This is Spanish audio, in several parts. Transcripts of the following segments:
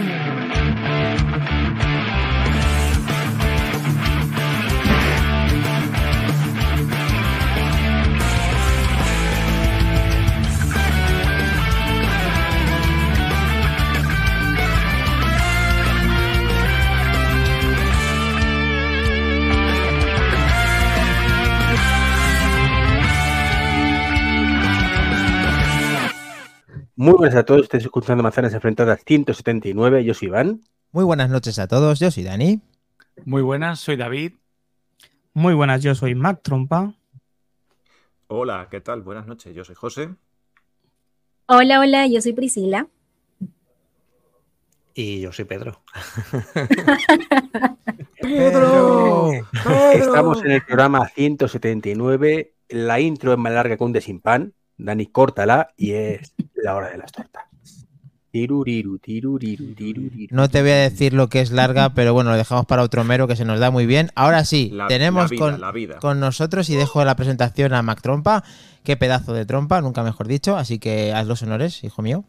Muy buenas a todos, estáis escuchando Manzanas Enfrentadas 179, yo soy Iván. Muy buenas noches a todos, yo soy Dani. Muy buenas, soy David. Muy buenas, yo soy Mac Trompa. Hola, ¿qué tal? Buenas noches, yo soy José. Hola, hola, yo soy Priscila. Y yo soy Pedro. Pedro. Estamos en el programa 179. La intro es más larga que un de sin pan. Dani, córtala y es la hora de las tortas. Tiruriru, tiruriru, tiruriru. No te voy a decir lo que es larga, pero bueno, lo dejamos para otro mero que se nos da muy bien. Ahora sí, La- tenemos la vida, con, la vida. con nosotros y dejo la presentación a Mac Trompa. Qué pedazo de trompa, nunca mejor dicho. Así que haz los honores, hijo mío.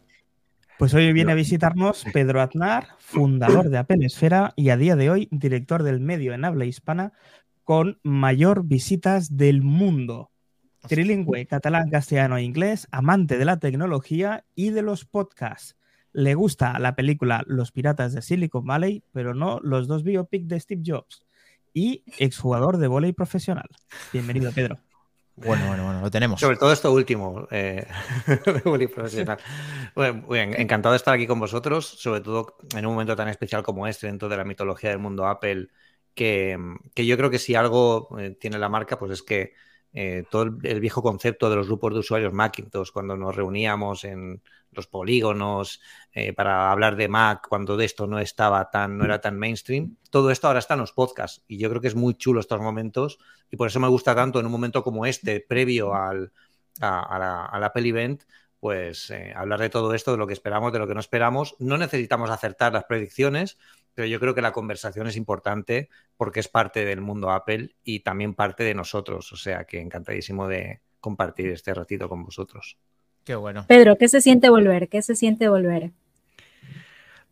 Pues hoy viene a visitarnos Pedro Aznar, fundador de Apple Esfera y a día de hoy director del medio en habla hispana con mayor visitas del mundo. Trilingüe, catalán, castellano e inglés, amante de la tecnología y de los podcasts. Le gusta la película Los Piratas de Silicon Valley, pero no los dos biopic de Steve Jobs. Y exjugador de vóley profesional. Bienvenido, Pedro. Bueno, bueno, bueno, lo tenemos. Sobre todo esto último, eh, profesional. Bueno, muy bien, encantado de estar aquí con vosotros, sobre todo en un momento tan especial como este, dentro de la mitología del mundo Apple, que, que yo creo que si algo eh, tiene la marca, pues es que eh, todo el, el viejo concepto de los grupos de usuarios Macintosh, cuando nos reuníamos en los polígonos eh, para hablar de Mac, cuando de esto no estaba tan, no era tan mainstream, todo esto ahora está en los podcasts y yo creo que es muy chulo estos momentos y por eso me gusta tanto en un momento como este, previo al, a, a la, al Apple Event, pues eh, hablar de todo esto, de lo que esperamos, de lo que no esperamos. No necesitamos acertar las predicciones, pero yo creo que la conversación es importante porque es parte del mundo Apple y también parte de nosotros. O sea que encantadísimo de compartir este ratito con vosotros. Qué bueno. Pedro, ¿qué se siente volver? ¿Qué se siente volver?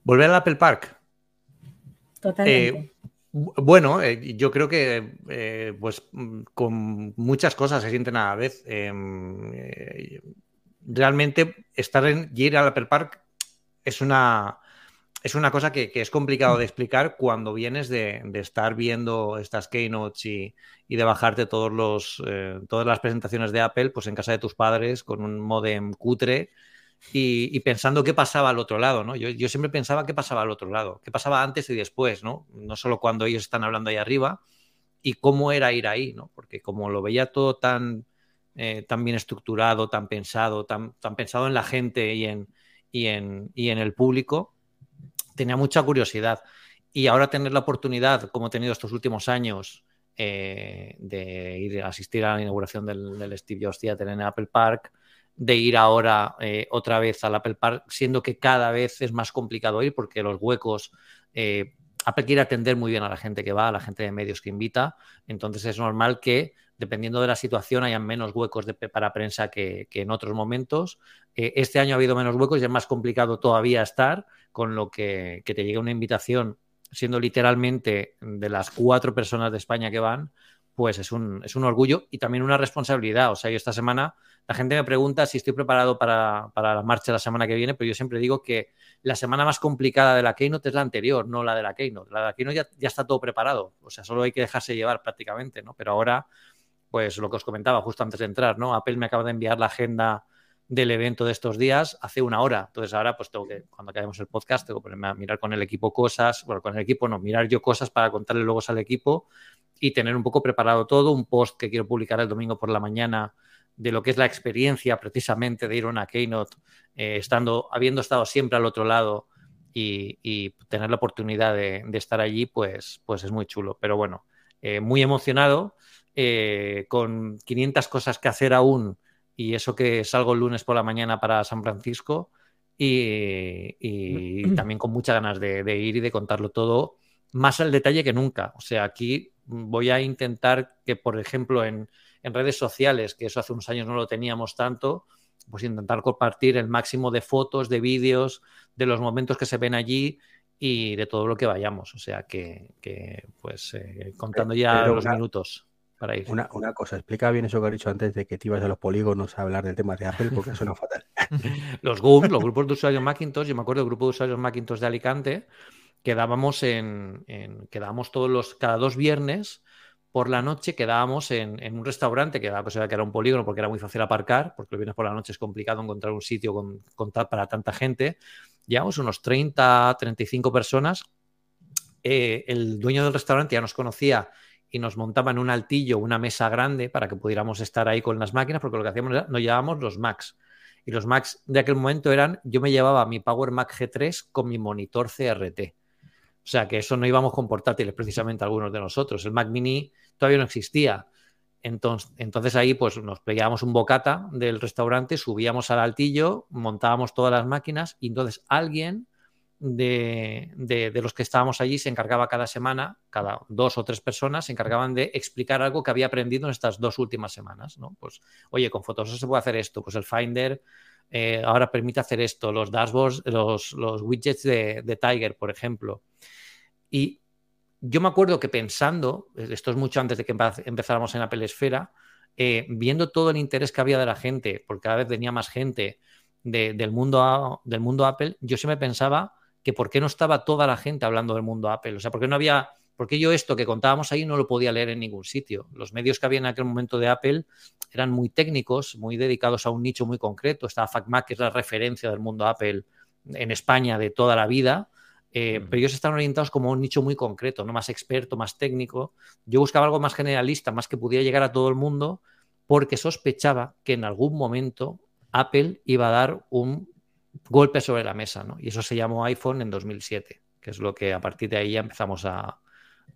Volver al Apple Park. Totalmente. Eh, bu- bueno, eh, yo creo que eh, pues mm, con muchas cosas se sienten a la vez. Em, eh, realmente estar en y ir al Apple Park es una es una cosa que, que es complicado de explicar cuando vienes de, de estar viendo estas keynotes y, y de bajarte todos los, eh, todas las presentaciones de Apple pues en casa de tus padres con un modem cutre y, y pensando qué pasaba al otro lado, ¿no? Yo, yo siempre pensaba qué pasaba al otro lado, qué pasaba antes y después, ¿no? No solo cuando ellos están hablando ahí arriba y cómo era ir ahí, ¿no? Porque como lo veía todo tan, eh, tan bien estructurado, tan pensado, tan, tan pensado en la gente y en, y en, y en el público, tenía mucha curiosidad. Y ahora tener la oportunidad, como he tenido estos últimos años, eh, de ir a asistir a la inauguración del, del Steve Jobs Theater en Apple Park, de ir ahora eh, otra vez al Apple Park, siendo que cada vez es más complicado ir porque los huecos, eh, Apple quiere atender muy bien a la gente que va, a la gente de medios que invita, entonces es normal que dependiendo de la situación hayan menos huecos para prensa que, en otros momentos. Eh, este año ha habido menos huecos y es más complicado todavía estar, con lo que, te llega una invitación siendo literalmente de las cuatro personas de España que van, pues es un, es un orgullo y también una responsabilidad. O sea, yo esta semana la gente me pregunta si estoy preparado para, para, la marcha la semana que viene, pero yo siempre digo que la semana más complicada de la Keynote es la anterior, no la de la Keynote. La de la Keynote ya está todo preparado, o sea, solo hay que dejarse llevar prácticamente, ¿no? Pero ahora, pues lo que os comentaba justo antes de entrar, ¿no? Apple me acaba de enviar la agenda del evento de estos días hace una hora. Entonces ahora pues tengo que, cuando acabemos el podcast, tengo que ponerme a mirar con el equipo cosas, bueno, con el equipo no, mirar yo cosas para contarle luego al equipo y tener un poco preparado todo, un post que quiero publicar el domingo por la mañana de lo que es la experiencia precisamente de ir a una keynote, eh, estando, habiendo estado siempre al otro lado y, tener la oportunidad de, de, estar allí, pues, pues es muy chulo. Pero bueno, eh, muy emocionado, eh, con 500 cosas que hacer aún y eso que salgo el lunes por la mañana para San Francisco y, y también con muchas ganas de, de, ir y de contarlo todo más al detalle que nunca. O sea, aquí voy a intentar que, por ejemplo, en, en, redes sociales, que eso hace unos años no lo teníamos tanto, pues intentar compartir el máximo de fotos, de vídeos, de los momentos que se ven allí y de todo lo que vayamos. O sea que, que pues eh, contando ya Pero los minutos para ir. Una, una cosa, explica bien eso que has dicho antes de que te ibas a los polígonos a hablar del tema de Apple, porque suena fatal. Los GUM, los grupos de usuarios Macintosh, yo me acuerdo del grupo de usuarios Macintosh de Alicante, quedábamos en, en- quedábamos todos los, cada dos viernes por la noche quedábamos en, en un restaurante que era, pues, que era un polígono porque era muy fácil aparcar, porque los viernes por la noche es complicado encontrar un sitio con, para tanta gente. Llevamos unos 30, 35 personas. Eh, el dueño del restaurante ya nos conocía y nos montaba en un altillo una mesa grande para que pudiéramos estar ahí con las máquinas, porque lo que hacíamos era, nos llevábamos los Macs. Y los Macs de aquel momento eran, yo me llevaba mi Power Mac G3 con mi monitor CRT. O sea que eso no íbamos con portátiles precisamente algunos de nosotros. El Mac Mini todavía no existía. Entonces, entonces ahí pues nos pegábamos un bocata del restaurante, subíamos al altillo, montábamos todas las máquinas y entonces alguien de, de- de los que estábamos allí se encargaba cada semana, cada dos o tres personas se encargaban de explicar algo que había aprendido en estas dos últimas semanas, ¿no? Pues, oye, con Photoshop se puede hacer esto, pues el Finder eh, ahora permite hacer esto, los dashboards, los, los widgets de, de Tiger, por ejemplo. Y yo me acuerdo que pensando, esto es mucho antes de que empe- empezáramos en Apple Esfera, eh, viendo todo el interés que había de la gente, porque cada vez venía más gente de- del, mundo del mundo Apple, yo siempre pensaba que por qué no estaba toda la gente hablando del mundo Apple. O sea, por qué no había, por qué yo esto que contábamos ahí no lo podía leer en ningún sitio. Los medios que había en aquel momento de Apple eran muy técnicos, muy dedicados a un nicho muy concreto. Estaba FacMac, que es la referencia del mundo Apple en España de toda la vida. Eh, pero ellos estaban orientados como a un nicho muy concreto, no más experto, más técnico. Yo buscaba algo más generalista, más que pudiera llegar a todo el mundo, porque sospechaba que en algún momento Apple iba a dar un golpe sobre la mesa, ¿no? Y eso se llamó iPhone en 2007, que es lo que a partir de ahí ya empezamos a,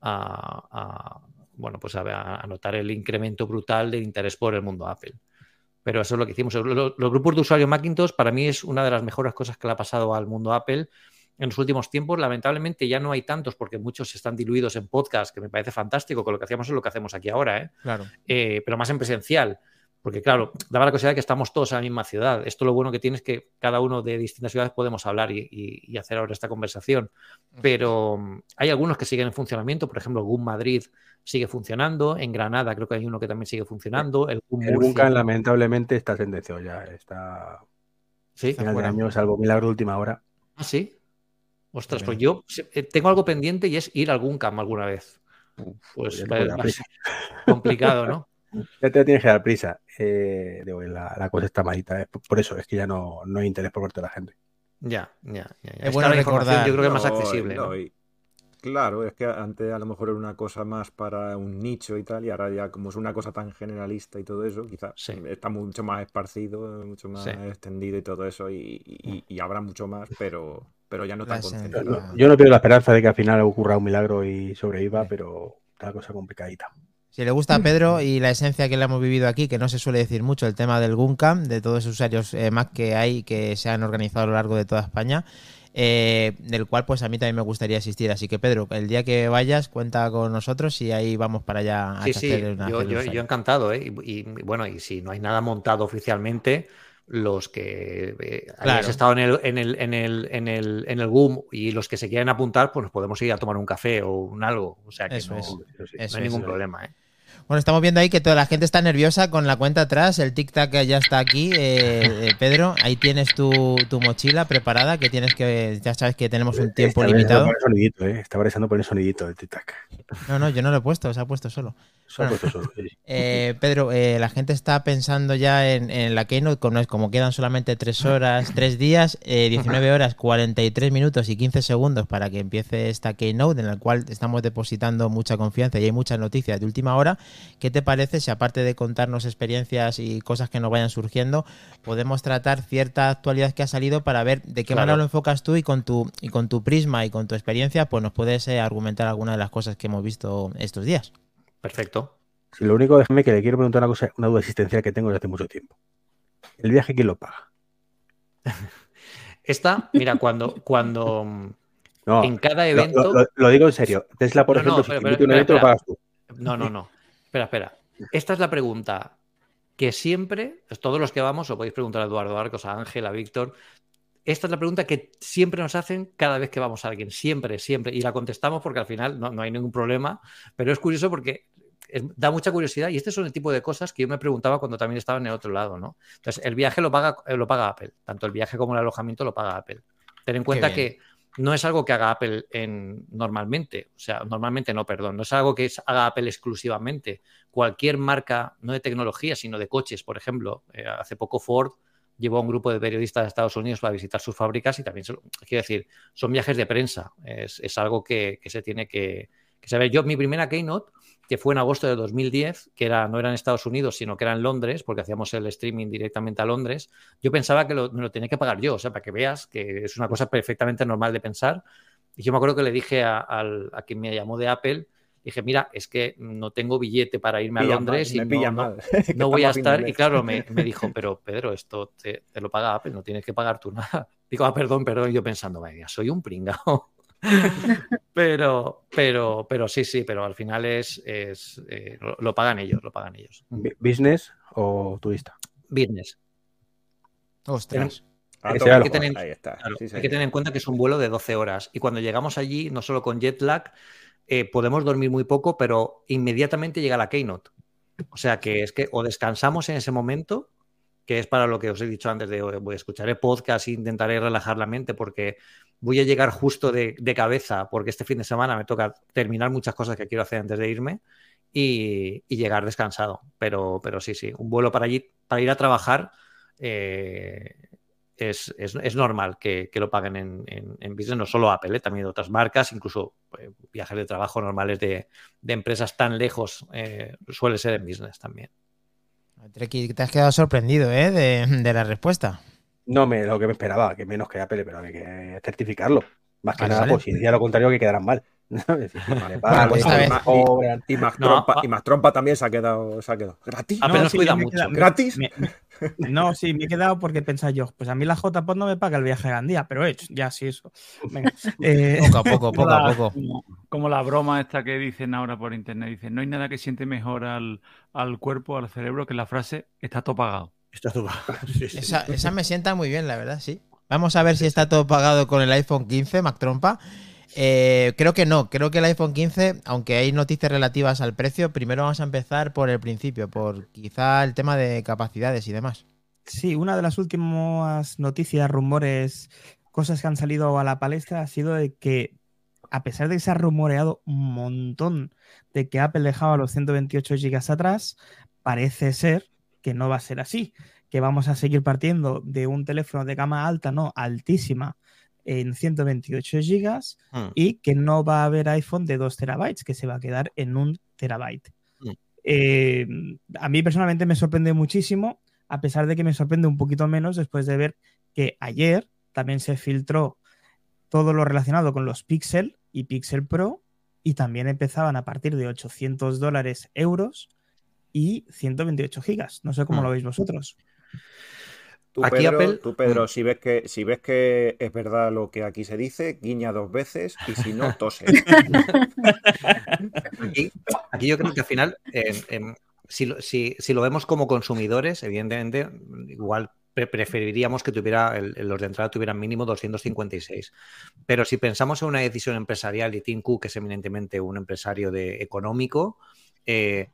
a- a, bueno, pues a, a notar el incremento brutal de interés por el mundo Apple. Pero eso es lo que hicimos. Lo- lo- Los grupos de usuarios Macintosh para mí es una de las mejores cosas que le ha pasado al mundo Apple en los últimos tiempos. Lamentablemente ya no hay tantos porque muchos están diluidos en podcast, que me parece fantástico, con lo que hacíamos es lo que hacemos aquí ahora, ¿eh? Claro. Eh, pero más en presencial. Porque, claro, daba la casualidad de que estamos todos en la misma ciudad. Esto lo bueno que tiene es que cada uno de distintas ciudades podemos hablar y, y- y hacer ahora esta conversación. Pero mm, hay algunos que siguen en funcionamiento. Por ejemplo, GUM Madrid sigue funcionando. En Granada creo que hay uno que también sigue funcionando. El GUM El Murcia- lamentablemente, está sentenciado ya. Está ¿Sí? final de fuera. año, salvo milagro de última hora. ¿Ah, sí? Ostras, pues yo eh, tengo algo pendiente y es ir a algún alguna vez. Pues te va- a ser complicado, ¿no? Ya te tienes que dar prisa. Eh, digo, la, la cosa está malita. eh. Por eso es que ya no, no hay interés por parte de la gente. Ya, ya, ya. ya. Es Es bueno la recordar- Yo creo que es más accesible. no, ¿no? y- claro, es que antes a lo mejor era una cosa más para un nicho y tal, y ahora ya como es una cosa tan generalista y todo eso, quizás Sí. está mucho más esparcido, mucho más Sí. extendido y todo eso, y, y- y habrá mucho más, pero, pero ya no tan concentrado. Yo no pierdo la esperanza de que al final ocurra un milagro y sobreviva, Sí. pero está la cosa complicadita. Si le gusta a Pedro y la esencia que le hemos vivido aquí, que no se suele decir mucho, el tema del Guncam, de todos esos usuarios eh, Mac que hay que se han organizado a lo largo de toda España, eh, del cual pues a mí también me gustaría asistir. Así que Pedro, el día que vayas, cuenta con nosotros y ahí vamos para allá a Sí, sí, hacer una yo, yo- encantado, ¿eh? Y, y, bueno, y si no hay nada montado oficialmente, los que eh, hayáis Claro. estado en el, en, el, en, el, en, el, en el GUM y los que se quieran apuntar, pues nos podemos ir a tomar un café o un algo. O sea que Eso no, es. No hay ningún problema, ¿eh? Bueno, estamos viendo ahí que toda la gente está nerviosa con la cuenta atrás, el tic-tac ya está aquí. Eh, eh, Pedro, ahí tienes tu, tu mochila preparada, que tienes que, ya sabes que tenemos un tiempo Está limitado. por el sonidito, ¿eh? Está por el sonidito del tic-tac. No, no, yo no lo he puesto, se ha puesto solo. Bueno. sí. Eh, Pedro, eh, la gente está pensando ya en, en la Keynote, como, como quedan solamente 3 horas, 3 días, eh, 19 horas, 43 minutos y 15 segundos para que empiece esta Keynote, en la cual estamos depositando mucha confianza y hay muchas noticias de última hora. ¿Qué te parece si aparte de contarnos experiencias y cosas que nos vayan surgiendo, podemos tratar cierta actualidad que ha salido para ver de qué Claro. manera lo enfocas tú y con tu, y con tu prisma y con tu experiencia, pues nos puedes eh, argumentar alguna de las cosas que hemos visto estos días? Perfecto. Sí, lo único, déjame que le quiero preguntar una cosa, una duda existencial que tengo desde hace mucho tiempo. ¿El viaje quién lo paga? Esta, mira, cuando, cuando No, en cada evento. lo- lo- lo digo en serio. Tesla, por No, no, ejemplo, si pero- pero- un evento, lo pagas tú. No, no, no. Espera, espera. Esta es la pregunta. que siempre, todos los que vamos, os podéis preguntar a Eduardo Arcos, a Ángel, a Víctor, esta es la pregunta que siempre nos hacen cada vez que vamos a alguien, siempre, siempre, y la contestamos porque al final no, no hay ningún problema, pero es curioso porque es- da mucha curiosidad y este son el tipo de cosas que yo me preguntaba cuando también estaba en el otro lado, ¿no? Entonces, el viaje lo paga, eh, lo paga Apple, tanto el viaje como el alojamiento lo paga Apple. Ten en cuenta que no es algo que haga Apple en, normalmente, o sea, normalmente no, perdón, no es algo que haga Apple exclusivamente. Cualquier marca, no de tecnología, sino de coches, por ejemplo, eh, hace poco Ford llevó a un grupo de periodistas de Estados Unidos para visitar sus fábricas y también, quiero decir, son viajes de prensa, es, es algo que, que se tiene que, que saber. Yo, mi primera keynote, que fue en agosto de 2010, que era, no era en Estados Unidos, sino que era en Londres, porque hacíamos el streaming directamente a Londres, yo pensaba que lo, me lo tenía que pagar yo, o sea, para que veas que es una cosa perfectamente normal de pensar. Y yo me acuerdo que le dije a, al- a quien me llamó de Apple, dije, mira, es que no tengo billete para irme a Pilla Londres mal, y no- no, no voy a estar. Y claro, me, me dijo, pero Pedro, esto te, te lo paga Apple, no tienes que pagar tú nada. Digo, ah, perdón, perdón. Y yo pensando, vaya, soy un pringao. pero, pero, pero sí, sí, pero al final es, es eh, lo, lo pagan ellos, lo pagan ellos. Bu- ¿Business o turista? Business. Ostras. Hay el que, tener, Ahí está. claro, sí, hay señor. que tener en cuenta que es un vuelo de 12 horas. Y cuando llegamos allí, no solo con jet lag, eh, podemos dormir muy poco, pero inmediatamente llega la keynote. O sea que es que o descansamos en ese momento, que es para lo que os he dicho antes de voy a escucharé podcast e intentaré relajar la mente porque voy a llegar justo de, de cabeza, porque este fin de semana me toca terminar muchas cosas que quiero hacer antes de irme y, llegar descansado. Pero, pero sí, sí, un vuelo para, allí, para ir a trabajar eh, es, es- normal que, lo paguen en, business, no solo Apple, ¿eh? también otras marcas, incluso eh, viajes de trabajo normales de, de empresas tan lejos suele ser en business también. Te has quedado sorprendido. De, de la respuesta. No me lo que me esperaba, que menos que Apple, pero hay que certificarlo. Más que Vale, nada, vale. pues si decía lo contrario, que quedaran mal. Y No, Trompa, también se ha quedado, se ha quedado. ¿Gratis? Apple nos sí, cuida mucho. quedado- ¿Gratis? me- me- no, sí, me he quedado porque pensaba yo, pues a mí la JPod no me paga el viaje a Gandía, pero he hecho, ya sí, eso. Venga. Eh, Poco a poco, poco a poco. Como, como la broma esta que dicen ahora por internet. Dicen, no hay nada que siente mejor al, al cuerpo, al cerebro, que la frase está todo pagado. Está todo- sí, sí. Esa, esa me sienta muy bien, la verdad, sí. Vamos a ver si está todo pagado con el iPhone 15, Mac Trompa. Eh, creo que no, creo que el iPhone 15, aunque hay noticias relativas al precio, primero vamos a empezar por el principio, por quizá el tema de capacidades y demás. Sí, una de las últimas noticias, rumores, cosas que han salido a la palestra ha sido de que, a pesar de que se ha rumoreado un montón de que Apple dejaba los 128 GB atrás, parece ser que no va a ser así, que vamos a seguir partiendo de un teléfono de gama alta, no, altísima, en 128 GB Mm. y que no va a haber iPhone de 2 terabytes, que se va a quedar en un terabyte. Mm. Eh, a mí personalmente me sorprende muchísimo, a pesar de que me sorprende un poquito menos después de ver que ayer también se filtró todo lo relacionado con los Pixel y Pixel Pro y también empezaban a partir de 800 dólares euros y 128 gigas. No sé cómo Mm. lo veis vosotros. Tú, Aquí Pedro, Apple- tú, Pedro, Mm. si ves que si ves que es verdad lo que aquí se dice, guiña dos veces y si no, tose. Aquí, aquí yo creo que al final, en- en- si, lo, si- si lo vemos como consumidores, evidentemente, igual pre- preferiríamos que tuviera el- los de entrada tuvieran mínimo 256. Pero si pensamos en una decisión empresarial y Tim Cook es eminentemente un empresario de, económico, eh,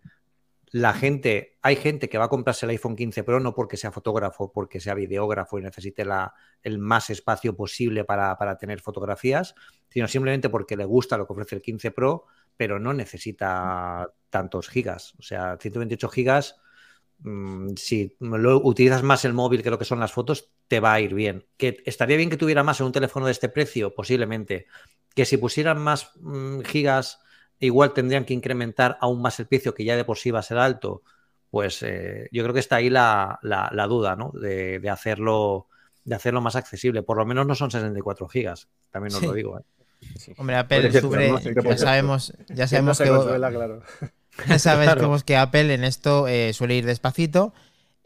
la gente, hay gente que va a comprarse el iPhone 15 Pro no porque sea fotógrafo, porque sea videógrafo y necesite la, el más espacio posible para, para tener fotografías, sino simplemente porque le gusta lo que ofrece el 15 Pro, pero no necesita tantos gigas. O sea, 128 gigas, mm, si lo utilizas más el móvil que lo que son las fotos, te va a ir bien. ¿Que estaría bien que tuviera más en un teléfono de este precio? Posiblemente. Que si pusieran más mm, gigas, igual tendrían que incrementar aún más el precio, que ya de por sí va a ser alto. Pues eh, yo creo que está ahí la, la- la duda, ¿no? De, de hacerlo de hacerlo más accesible. Por lo menos no son 64 gigas. También os Sí. lo digo. ¿eh? Hombre, Apple qué ya sabemos, ya sabemos que, consuela, claro. ya sabemos Claro. que Apple en esto eh, suele ir despacito,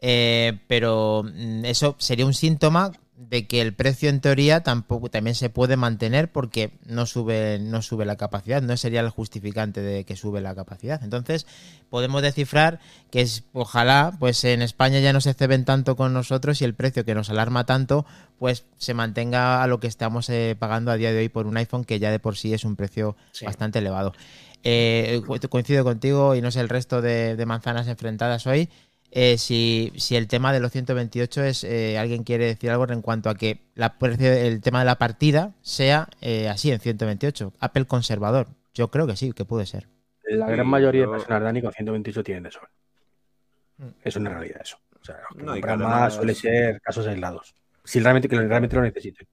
eh, pero mm, eso sería un síntoma de que el precio en teoría tampoco también se puede mantener porque no sube no sube la capacidad, no sería el justificante de que sube la capacidad. Entonces, podemos descifrar que es ojalá pues en España ya no se ceben tanto con nosotros y el precio que nos alarma tanto pues se mantenga a lo que estamos eh, pagando a día de hoy por un iPhone que ya de por sí es un precio Sí. bastante elevado. Eh, co- coincido contigo y no sé el resto de, de manzanas enfrentadas hoy. Eh, si, si el tema de los 128 es, eh, alguien quiere decir algo en cuanto a que la, el tema de la partida sea eh, así en 128. Apple conservador. Yo creo que sí, que puede ser. La gran mayoría yo- de personas, Dani, con 128 tienen de sobra. Mm. Es una realidad eso. O sea, los que No, más suele ser casos aislados. Si realmente, que lo- realmente lo necesiten.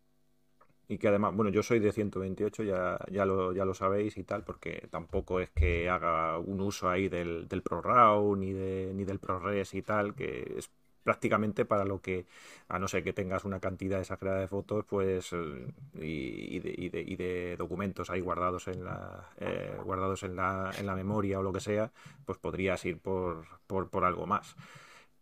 Y que además, bueno, yo soy de 128, ya, ya, lo, ya lo sabéis y tal, porque tampoco es que haga un uso ahí del, del ProRAW ni, de, ni del ProRes y tal, que es prácticamente para lo que, a no ser que tengas una cantidad exagerada de fotos, pues, eh, y, y de, y de- y de documentos ahí guardados en la, eh, guardados en la, en la memoria o lo que sea, pues podrías ir por, por, por algo más.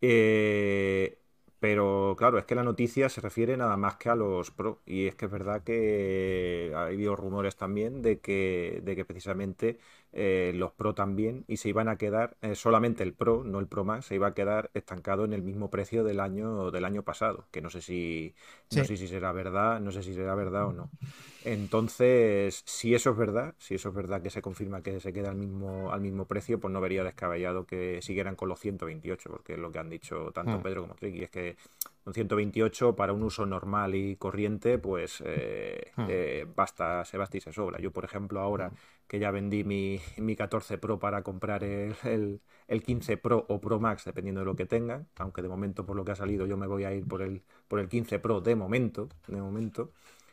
Eh, pero claro, es que la noticia se refiere nada más que a los Pro. Y es que es verdad que ha habido rumores también de que, de que precisamente eh, los Pro también, y se iban a quedar, eh, solamente el Pro, no el Pro Max, se iba a quedar estancado en el mismo precio del año, del año pasado. Que no sé si, no sé si será verdad, no sé si será verdad o no. Entonces, si eso es verdad, si eso es verdad que se confirma que se queda al mismo, al mismo precio, pues no vería descabellado que siguieran con los 128, porque es lo que han dicho tanto Hmm. Pedro como Tricky, es que un 128 para un uso normal y corriente, pues eh, Hmm. eh, basta, se basta y se sobra. Yo, por ejemplo, ahora que ya vendí mi, mi 14 Pro para comprar el, el, el 15 Pro o Pro Max, dependiendo de lo que tengan, aunque de momento por lo que ha salido yo me voy a ir por el, por el 15 Pro de momento, de momento.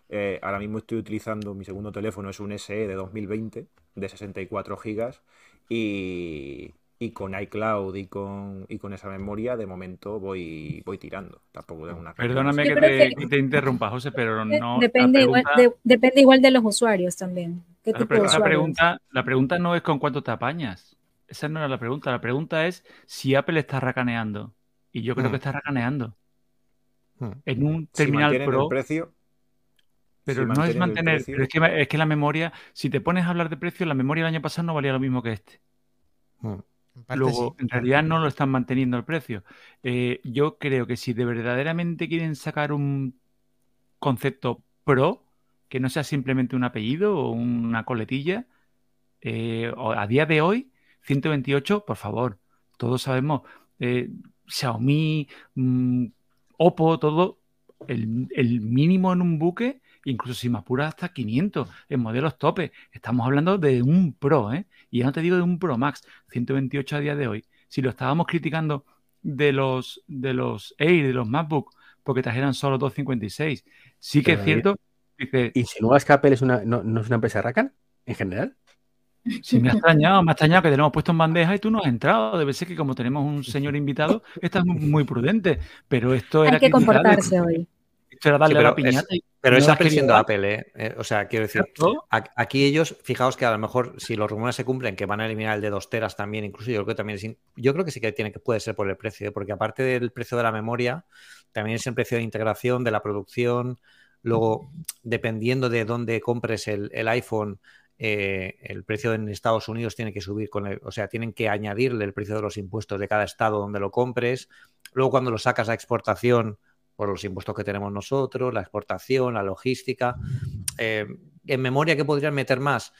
Eh, ahora mismo estoy utilizando mi segundo teléfono, es un SE de 2020 de 64 gigas y, y con iCloud y con, y con esa memoria de momento voy, voy tirando. Tampoco tengo una Perdóname que te, que- que te interrumpa, José, pero no. depende, la igual, de- depende igual de los usuarios también. ¿Qué la tipo de la usuarios? pregunta, la pregunta no es con cuánto te apañas. Esa no era la pregunta. La pregunta es si Apple está racaneando. Y yo creo Hmm. que está racaneando. Hmm. En un terminal Pro. el precio, Pero si no es mantener, precio- pero es que, es que la memoria, si te pones a hablar de precios, la memoria del año pasado no valía lo mismo que este. Hmm. En Luego, sí. en realidad no lo están manteniendo el precio. Eh, yo creo que si de verdaderamente quieren sacar un concepto pro, que no sea simplemente un apellido o una coletilla, eh, a día de hoy, 128, por favor, todos sabemos, eh, Xiaomi, mm, Oppo, todo, el, el mínimo en un buque, incluso si me apuras hasta 500 en modelos tope. Estamos hablando de un Pro, ¿eh? Y ya no te digo de un Pro Max, 128 a día de hoy. Si lo estábamos criticando de los, de los Air, de los MacBook, porque trajeran solo 256, sí que Pero, es cierto. Dice, ¿Insinúas que Apple es una, no, no es una empresa racan en general? Sí, me ha extrañado, me ha extrañado que tenemos puesto en bandeja y tú no has entrado. Debe ser que como tenemos un señor invitado, estás muy, muy prudente. Pero esto era Hay que criticarle, comportarse hoy. Esto era darle Sí, pero la piñata. y- Pero no es la Apple ¿eh? Eh, O sea, quiero decir, aquí ellos, fijaos que a lo mejor si los rumores se cumplen, que van a eliminar el de 2 teras también, incluso yo creo que también es, yo creo que sí que tiene que puede ser por el precio, ¿eh? porque aparte del precio de la memoria, también es el precio de integración, de la producción, luego dependiendo de dónde compres el, el iPhone, eh, el precio en Estados Unidos tiene que subir con el, o sea, tienen que añadirle el precio de los impuestos de cada estado donde lo compres. Luego cuando lo sacas a exportación, por los impuestos que tenemos nosotros, la exportación, la logística. Eh, en memoria, ¿qué podrían meter más?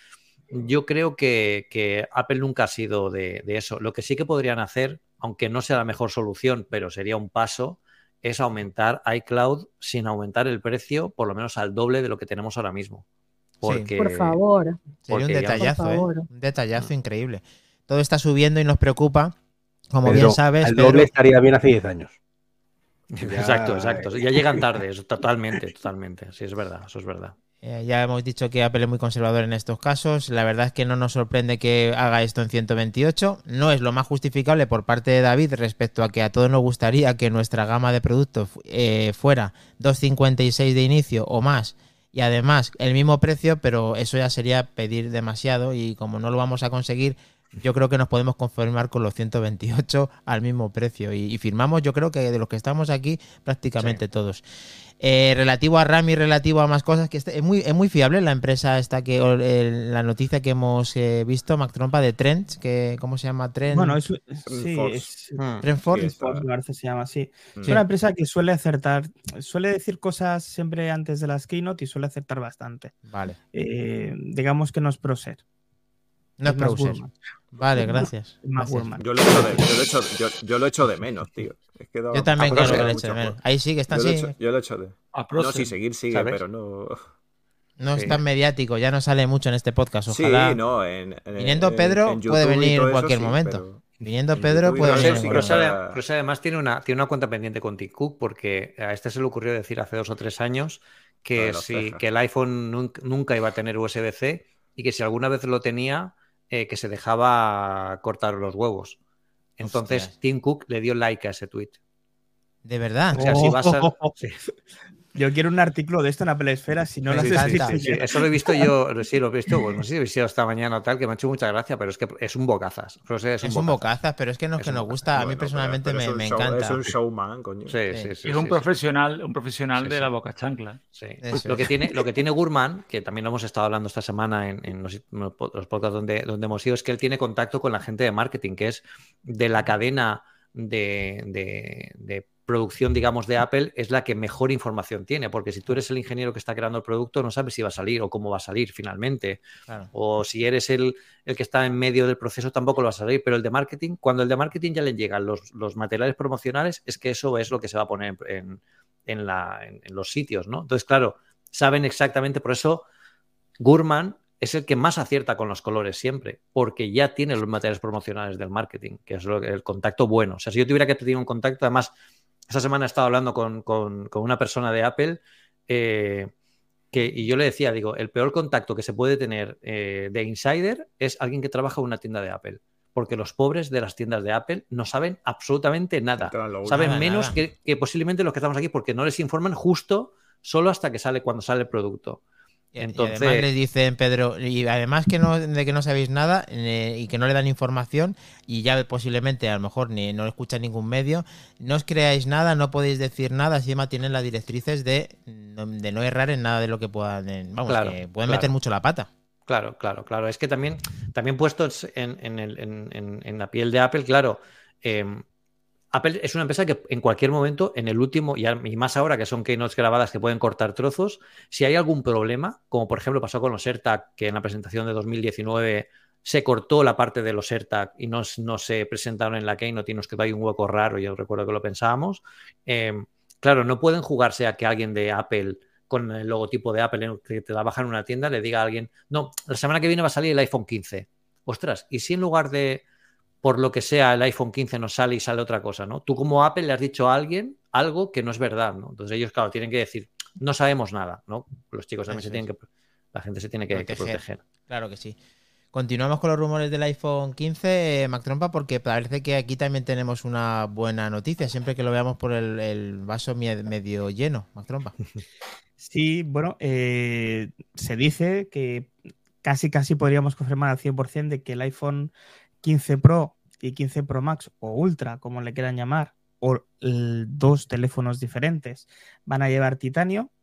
Yo creo que, que Apple nunca ha sido de, de eso. Lo que sí que podrían hacer, aunque no sea la mejor solución, pero sería un paso, es aumentar iCloud sin aumentar el precio, por lo menos al doble de lo que tenemos ahora mismo. Porque, Por favor. Sería un detallazo, ¿eh? Un detallazo increíble. Todo está subiendo y nos preocupa. Como Pedro, bien sabes, El doble estaría bien hace 10 años. Exacto, exacto. Ya llegan tarde, eso, totalmente, totalmente. Sí, es verdad, eso es verdad. eh, ya hemos dicho que Apple es muy conservador en estos casos. La verdad es que no nos sorprende que haga esto en 128. No es lo más justificable por parte de David respecto a que a todos nos gustaría que nuestra gama de productos eh, fuera 256 de inicio o más y además el mismo precio, pero eso ya sería pedir demasiado y como no lo vamos a conseguir, yo creo que nos podemos conformar con los 128 al mismo precio y, y firmamos, yo creo que de los que estamos aquí prácticamente todos. Eh, relativo a RAM y relativo a más cosas, que este- es muy, es muy fiable la empresa esta que, la noticia que hemos eh, visto, Mac Trompa, de Trends, que, ¿cómo se llama? Trend, Bueno, es, sí, Force. es, Hmm. Trend Force. Sí, que se llama así. Mm. Es una empresa que suele acertar, suele decir cosas siempre antes de las keynote y suele acertar bastante. Vale. Eh, digamos que no es Proser. No es más browser. Vale, gracias. es. Yo lo echo de, yo lo echo, yo, yo lo echo de menos, tío. Es que Yo también creo que sí, lo hecho de menos. Ahí sí que está yo, lo así. echo, yo lo echo de. No, sí, seguir sigue, ¿Sabes? pero no. No es Sí. tan mediático, ya no sale mucho en este podcast. Sí, Ojalá. no. En, en- Viniendo en- Pedro, en puede venir en eso cualquier sí, momento. pero- Viniendo en Pedro puede venir. sí, pero además tiene una, tiene una cuenta pendiente con Tim Cook porque a este se le ocurrió decir hace dos o tres años que, si, que el iPhone nunca, nunca iba a tener USB-C y que si alguna vez lo tenía, eh, que se dejaba cortar los huevos. Entonces Hostias. Tim Cook le dio like a ese tweet. De verdad. O sea, si vas a... sí. Yo quiero un artículo de esto en Apple Esfera, si no lo Sí, ya. eso lo he visto yo, sí, lo he visto, pues no sé si lo he visto esta mañana o tal, que me ha hecho mucha gracia, pero es que es un bocazas. Es un Es un bocazas. pero es que no es que nos gusta. A mí personalmente pero- pero me, show- encanta. Es un showman, coño. Sí, Sí. sí, sí, es un sí, profesional, un profesional Sí, de la boca chancla. Sí. Eso Lo, que tiene, lo que tiene Gurman, que también lo hemos estado hablando esta semana en, en los, los podcasts donde, donde hemos ido, es que él tiene contacto con la gente de marketing, que es de la cadena de, de- de producción, digamos, de Apple, es la que mejor información tiene, porque si tú eres el ingeniero que está creando el producto, no sabes si va a salir o cómo va a salir finalmente. Claro. O si eres el, el que está en medio del proceso, tampoco lo va a salir. Pero el de marketing, cuando el de marketing ya le llegan los, los materiales promocionales, es que eso es lo que se va a poner en, en la- en- en los sitios, ¿no? Entonces, claro, saben exactamente, por eso Gurman es el que más acierta con los colores siempre, porque ya tiene los materiales promocionales del marketing, que es el contacto bueno. O sea, si yo tuviera que pedir un contacto, además, esta semana he estado hablando con, con- con una persona de Apple eh, que, y yo le decía, digo, el peor contacto que se puede tener eh, de insider es alguien que trabaja en una tienda de Apple. Porque los pobres de las tiendas de Apple no saben absolutamente nada. Saben Nada, menos nada. Que, que posiblemente los que estamos aquí porque no les informan justo solo hasta que sale cuando sale el producto. Y- y Entonces- además les dicen, Pedro, y además que no, de que no sabéis nada eh, y que no le dan información y ya posiblemente a lo mejor ni no escuchan ningún medio, no os creáis nada, no podéis decir nada, encima tienen las directrices de, no- de no errar en nada de lo que puedan, en- vamos, Claro, que pueden claro. meter mucho la pata. Claro, claro, claro. Es que también, también puestos en, en el- en- en- en la piel de Apple, claro, eh, Apple es una empresa que en cualquier momento, en el último, y más ahora que son keynotes grabadas que pueden cortar trozos, si hay algún problema, como por ejemplo pasó con los AirTag, que en la presentación de 2019 se cortó la parte de los AirTag y no, se presentaron en la keynote y nos quedó ahí un hueco raro, yo recuerdo que lo pensábamos. eh, claro, no pueden jugarse a que alguien de Apple con el logotipo de Apple que trabaja en una tienda le diga a alguien, no, la semana que viene va a salir el iPhone 15. Ostras, ¿y si en lugar de, por lo que sea, el iPhone 15 no sale y sale otra cosa, ¿no? Tú como Apple le has dicho a alguien algo que no es verdad, ¿no? Entonces ellos, claro, tienen que decir, no sabemos nada, ¿no? Los chicos también Eso se tienen que, la gente se tiene que que Proteger. Claro que sí. Continuamos con los rumores del iPhone 15, eh, Mac Trompa, porque parece que aquí también tenemos una buena noticia, siempre que lo veamos por el, el vaso medio lleno, Mac Trompa. Sí, bueno, eh, se dice que casi casi podríamos confirmar al 100% de que el iPhone 15 Pro y 15 Pro Max o Ultra, como le quieran llamar, o dos teléfonos diferentes, van a llevar titanio,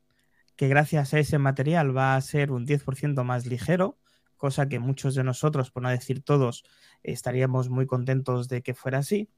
que gracias a ese material va a ser un 10% más ligero, cosa que muchos de nosotros, por no decir todos, estaríamos muy contentos de que fuera así.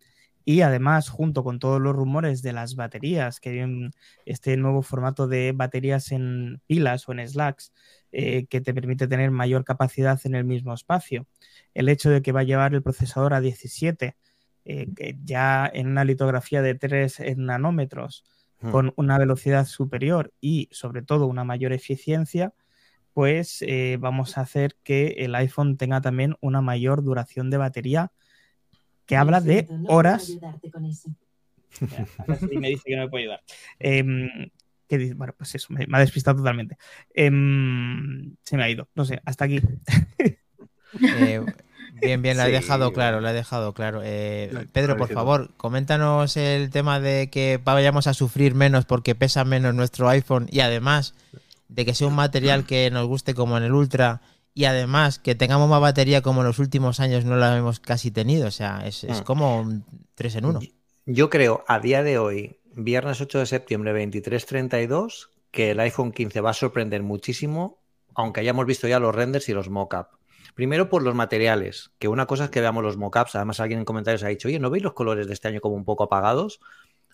Y además, junto con todos los rumores de las baterías, que vienen este nuevo formato de baterías en pilas o en slacks eh, que te permite tener mayor capacidad en el mismo espacio. El hecho de que va a llevar el procesador a 17, eh, que ya en una litografía de 3 nanómetros, Hmm. con una velocidad superior y sobre todo una mayor eficiencia, pues eh, vamos a hacer que el iPhone tenga también una mayor duración de batería que habla de horas sí me dice que no me puede ayudar. Em, ¿qué dice? Bueno, pues eso, me, me ha despistado totalmente. Em, se me ha ido, no sé, hasta aquí. Eh, bien, bien, la he Sí, dejado claro, la he dejado claro. Eh, Pedro, por favor, coméntanos el tema de que vayamos a sufrir menos porque pesa menos nuestro iPhone y además de que sea un material que nos guste como en el Ultra y además que tengamos más batería como en los últimos años no la hemos casi tenido. O sea, es, es Mm. como un 3 en 1. Yo creo a día de hoy viernes 8 de septiembre 23.32 que el iPhone 15 va a sorprender muchísimo, aunque hayamos visto ya los renders y los mockups. Primero por los materiales, que una cosa es que veamos los mockups, además alguien en comentarios ha dicho, oye, ¿no veis los colores de este año como un poco apagados?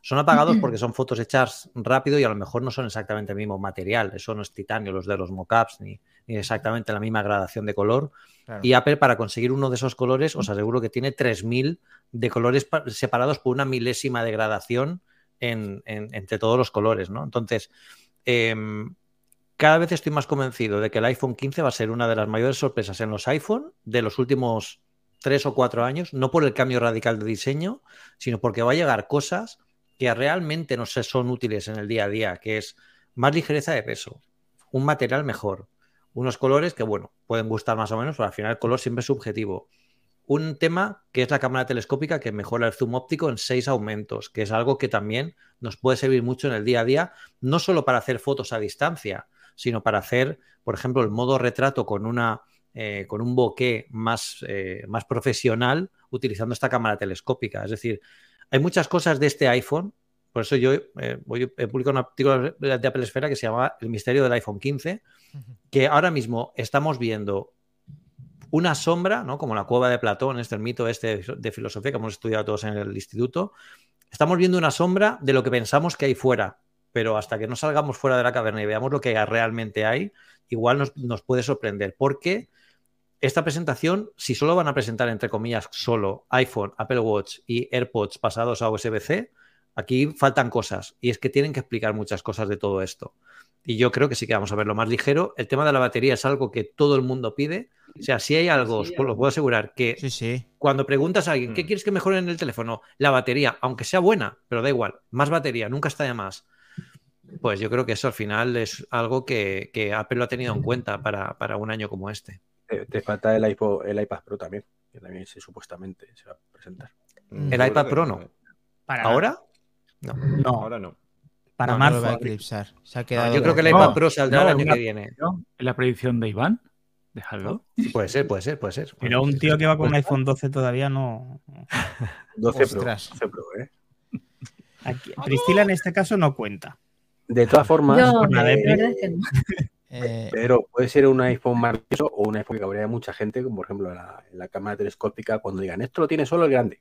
Son apagados porque son fotos hechas rápido y a lo mejor no son exactamente el mismo material. Eso no es titanio los de los mockups ni exactamente la misma gradación de color. Claro. Y Apple para conseguir uno de esos colores os aseguro que tiene 3.000 de colores pa- separados por una milésima de gradación en- en- entre todos los colores, ¿no? Entonces, em, cada vez estoy más convencido de que el iPhone 15 va a ser una de las mayores sorpresas en los iPhone de los últimos tres o cuatro años, no por el cambio radical de diseño, sino porque va a llegar cosas que realmente no se son útiles en el día a día, que es más ligereza de peso, un material mejor, unos colores que, bueno, pueden gustar más o menos, pero al final el color siempre es subjetivo. Un tema que es la cámara telescópica que mejora el zoom óptico en seis aumentos, que es algo que también nos puede servir mucho en el día a día, no solo para hacer fotos a distancia, sino para hacer, por ejemplo, el modo retrato con una eh, con un bokeh más, eh, más profesional utilizando esta cámara telescópica. Es decir, hay muchas cosas de este iPhone, por eso yo eh, voy- he publicado un artículo de Apple Esfera que se llama El misterio del iPhone 15, que ahora mismo estamos viendo una sombra, ¿no? Como la cueva de Platón, este el mito este de filosofía que hemos estudiado todos en el instituto. Estamos viendo una sombra de lo que pensamos que hay fuera, pero hasta que no salgamos fuera de la caverna y veamos lo que realmente hay, igual nos, nos puede sorprender. Porque esta presentación, si solo van a presentar, entre comillas, solo iPhone, Apple Watch y AirPods pasados a USB-C, aquí faltan cosas. Y es que tienen que explicar muchas cosas de todo esto. Y yo creo que sí que vamos a verlo más ligero. El tema de la batería es algo que todo el mundo pide. O sea, si hay algo, os lo puedo asegurar, que Sí, sí. cuando preguntas a alguien, ¿qué Mm. quieres que mejore en el teléfono? La batería, aunque sea buena, pero da igual, más batería, nunca está de más. Pues yo creo que eso al final es algo que, que Apple lo ha tenido en cuenta para, para un año como este. Te, te falta el, iPod, el iPad Pro también, que también se, supuestamente se va a presentar. El iPad Pro no. Para ¿Ahora? No. No, Ahora no. para No, no lo marzo. va a abril. eclipsar. Se ha No, quedado. yo creo que el No, iPad Pro saldrá no, el año una- que viene. ¿No? ¿En la predicción de Iván? Déjalo. Puede ser, puede ser, puede ser. Pero un tío que va con un iPhone 12 todavía no. 12 Ostras. Pro. 12 Pro, ¿eh? Aquí- Priscila en este caso no cuenta. De todas formas, Yo, por nada, la ¿eh? Eh, pero puede ser un iPhone maravilloso o un iPhone que cabría a mucha gente, como por ejemplo la, en la cámara telescópica, cuando digan, esto lo tiene solo el grande,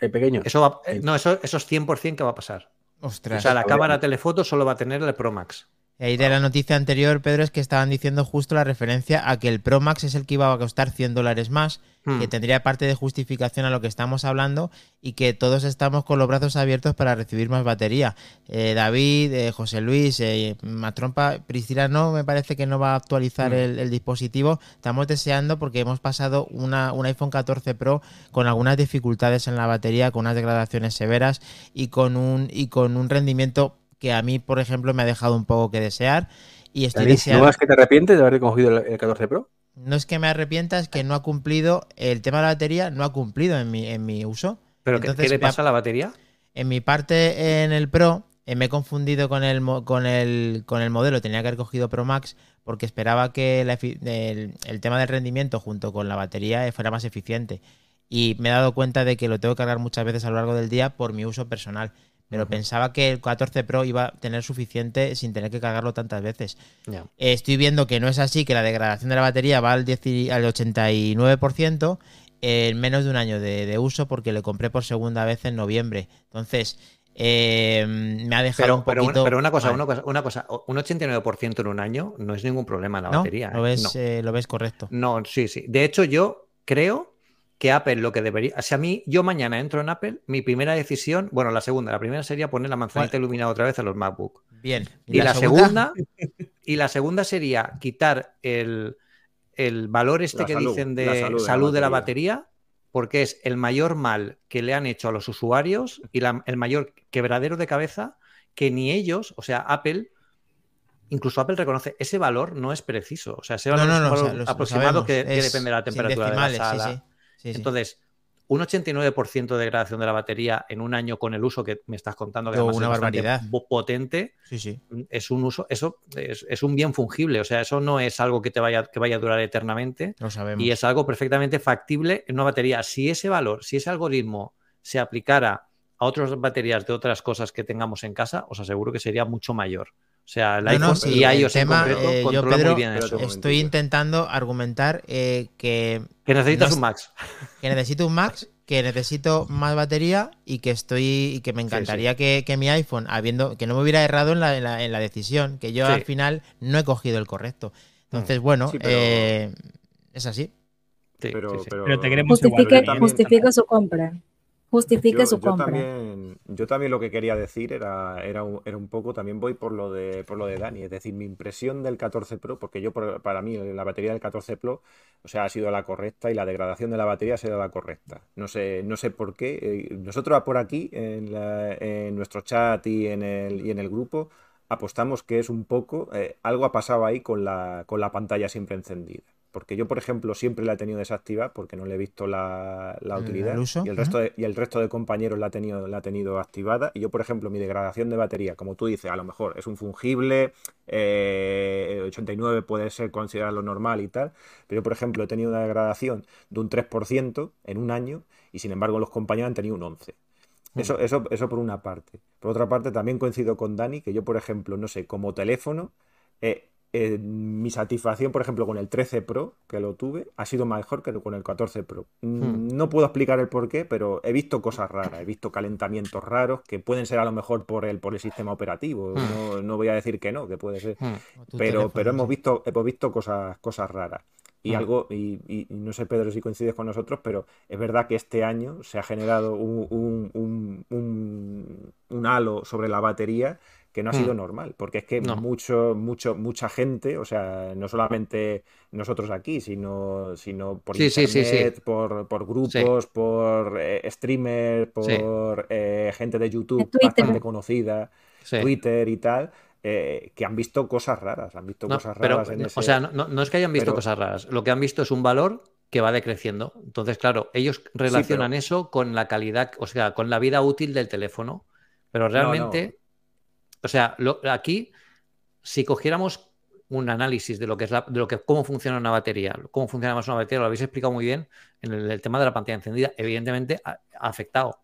el pequeño. Eso va- eh, no, eso, eso es 100% que va a pasar. O ostras. sea, la Habría- cámara telefoto solo va a tener el Pro Max. Y ahí de la noticia anterior, Pedro, es que estaban diciendo justo la referencia a que el Pro Max es el que iba a costar 100 dólares más, Hmm. que tendría parte de justificación a lo que estamos hablando y que todos estamos con los brazos abiertos para recibir más batería. Eh, David, eh, José Luis, eh, Matrompa, Priscila no, me parece que no va a actualizar Hmm. el, el dispositivo. Estamos deseando porque hemos pasado una, un iPhone 14 Pro con algunas dificultades en la batería, con unas degradaciones severas y con un, y con un rendimiento que a mí, por ejemplo, me ha dejado un poco que desear. Y estoy deseando. ¿No es que te arrepientes de haber cogido el, el 14 Pro? No es que me arrepienta, es que no ha cumplido. El tema de la batería no ha cumplido en mi, en mi uso. ¿Pero qué- Entonces, qué le pasa a la batería? En mi parte en el Pro eh, me he confundido con el, mo- con, el, con el modelo. Tenía que haber cogido Pro Max porque esperaba que la el, el tema del rendimiento junto con la batería eh, fuera más eficiente. Y me he dado cuenta de que lo tengo que cargar muchas veces a lo largo del día por mi uso personal. Pero pensaba que el 14 Pro iba a tener suficiente sin tener que cargarlo tantas veces. Eh, Estoy viendo que no es así, que la degradación de la batería va al, 10 y- al 89% en menos de un año de, de uso porque le compré por segunda vez en noviembre. Entonces, eh, me ha dejado Pero, un poquito... pero una cosa, una cosa, una cosa, un 89% en un año no es ningún problema en la ¿No? batería. ¿Lo ¿eh? ves, No. eh, lo ves correcto? No, sí, sí. De hecho, yo creo que Apple lo que debería. O sea, a mí, yo mañana entro en Apple, mi primera decisión, bueno, la segunda, la primera sería poner la manzanita Bueno. iluminada otra vez a los MacBook. Bien. Y, la, segunda? y la segunda sería quitar el, el valor este La que salud, dicen de la salud, salud de de, la batería, porque es el mayor mal que le han hecho a los usuarios y la- el mayor quebradero de cabeza que ni ellos, o sea, Apple. Incluso Apple reconoce ese valor no es preciso. O sea, ese No, valor no, es no, un o sea, lo aproximado que, que Es depende de la temperatura de la sala. sí. Sí, sí. Entonces, un 89% de degradación de la batería en un año con el uso que me estás contando, que además una es barbaridad. potente, Sí, sí. es un uso, eso es, es un bien fungible. O sea, eso no es algo que te vaya, que vaya a durar eternamente Lo sabemos. y es algo perfectamente factible en una batería. Si ese valor, si ese algoritmo se aplicara a otras baterías de otras cosas que tengamos en casa, os aseguro que sería mucho mayor. O sea, el No, no, iPhone sí, y el iOS en tema, concreto eh, yo, Pedro, muy bien Pero eso. un Estoy intentando argumentar eh, que, Que necesitas no un Max. que necesito un Max, que necesito más batería y que estoy y que me encantaría Que, que mi iPhone, habiendo que no me hubiera errado en la, en la, en la decisión, que yo Sí. al final no he cogido el correcto. Entonces, bueno, Sí, pero- eh, es así. Sí, Pero, sí, sí. pero, Pero te queremos igual, Justifique, Dani. también- justifique su compra. Justifique yo, su yo compra. también, yo también lo que quería decir era, era, un, era un poco, también voy por lo de por lo de Dani, es decir, mi impresión del 14 Pro, porque yo por- para mí la batería del 14 Pro, o sea, ha sido la correcta y la degradación de la batería ha sido la correcta. No sé, no sé por qué. eh, Nosotros por aquí, en, la- en nuestro chat y en el, y en el grupo, apostamos que es un poco, eh, algo ha pasado ahí con la, con la pantalla siempre encendida. Porque yo, por ejemplo, siempre la he tenido desactivada porque no le he visto la, la utilidad. el uso, Y el resto de, y el resto de compañeros la ha tenido, la ha tenido activada. Y yo, por ejemplo, mi degradación de batería, como tú dices, a lo mejor es un fungible, eh, 89 puede ser considerado lo normal y tal. Pero yo, por ejemplo, he tenido una degradación de un 3% en un año y sin embargo los compañeros han tenido un 11%. Eso, eso, eso por una parte. Por otra parte, también coincido con Dani, que yo, por ejemplo, no sé, como teléfono, eh, eh, mi satisfacción, por ejemplo, con el 13 Pro, que lo tuve, ha sido mejor que con el 14 Pro. Mm, Hmm. No puedo explicar el por qué, pero he visto cosas raras, he visto calentamientos raros que pueden ser a lo mejor por el, por el sistema operativo. Hmm. No, no voy a decir que no, que puede ser. Hmm. Pero, teléfono, pero hemos visto, hemos visto cosas, cosas raras. Y algo, y, y- y no sé, Pedro, si coincides con nosotros, pero es verdad que este año se ha generado un, un- un- un- un halo sobre la batería que no ha Mm. sido normal, porque es que No. mucho, mucho, mucha gente, o sea, no solamente nosotros aquí, sino, sino por Sí, sí, sí, internet, sí. Por, por grupos, por eh, streamers, por Sí. eh, gente de YouTube bastante conocida, Sí. Twitter y tal, eh, que han visto cosas raras, han visto No, cosas pero, raras en ese... o sea, no, es que hayan visto pero- cosas raras. Lo que han visto es un valor que va decreciendo. Entonces, claro, ellos relacionan pero- eso con la calidad, o sea, con la vida útil del teléfono. Pero realmente, o sea, lo- aquí, si cogiéramos un análisis de lo que es la- de lo que cómo funciona una batería, cómo funciona más una batería, lo habéis explicado muy bien en el, el tema de la pantalla encendida, evidentemente ha, ha afectado.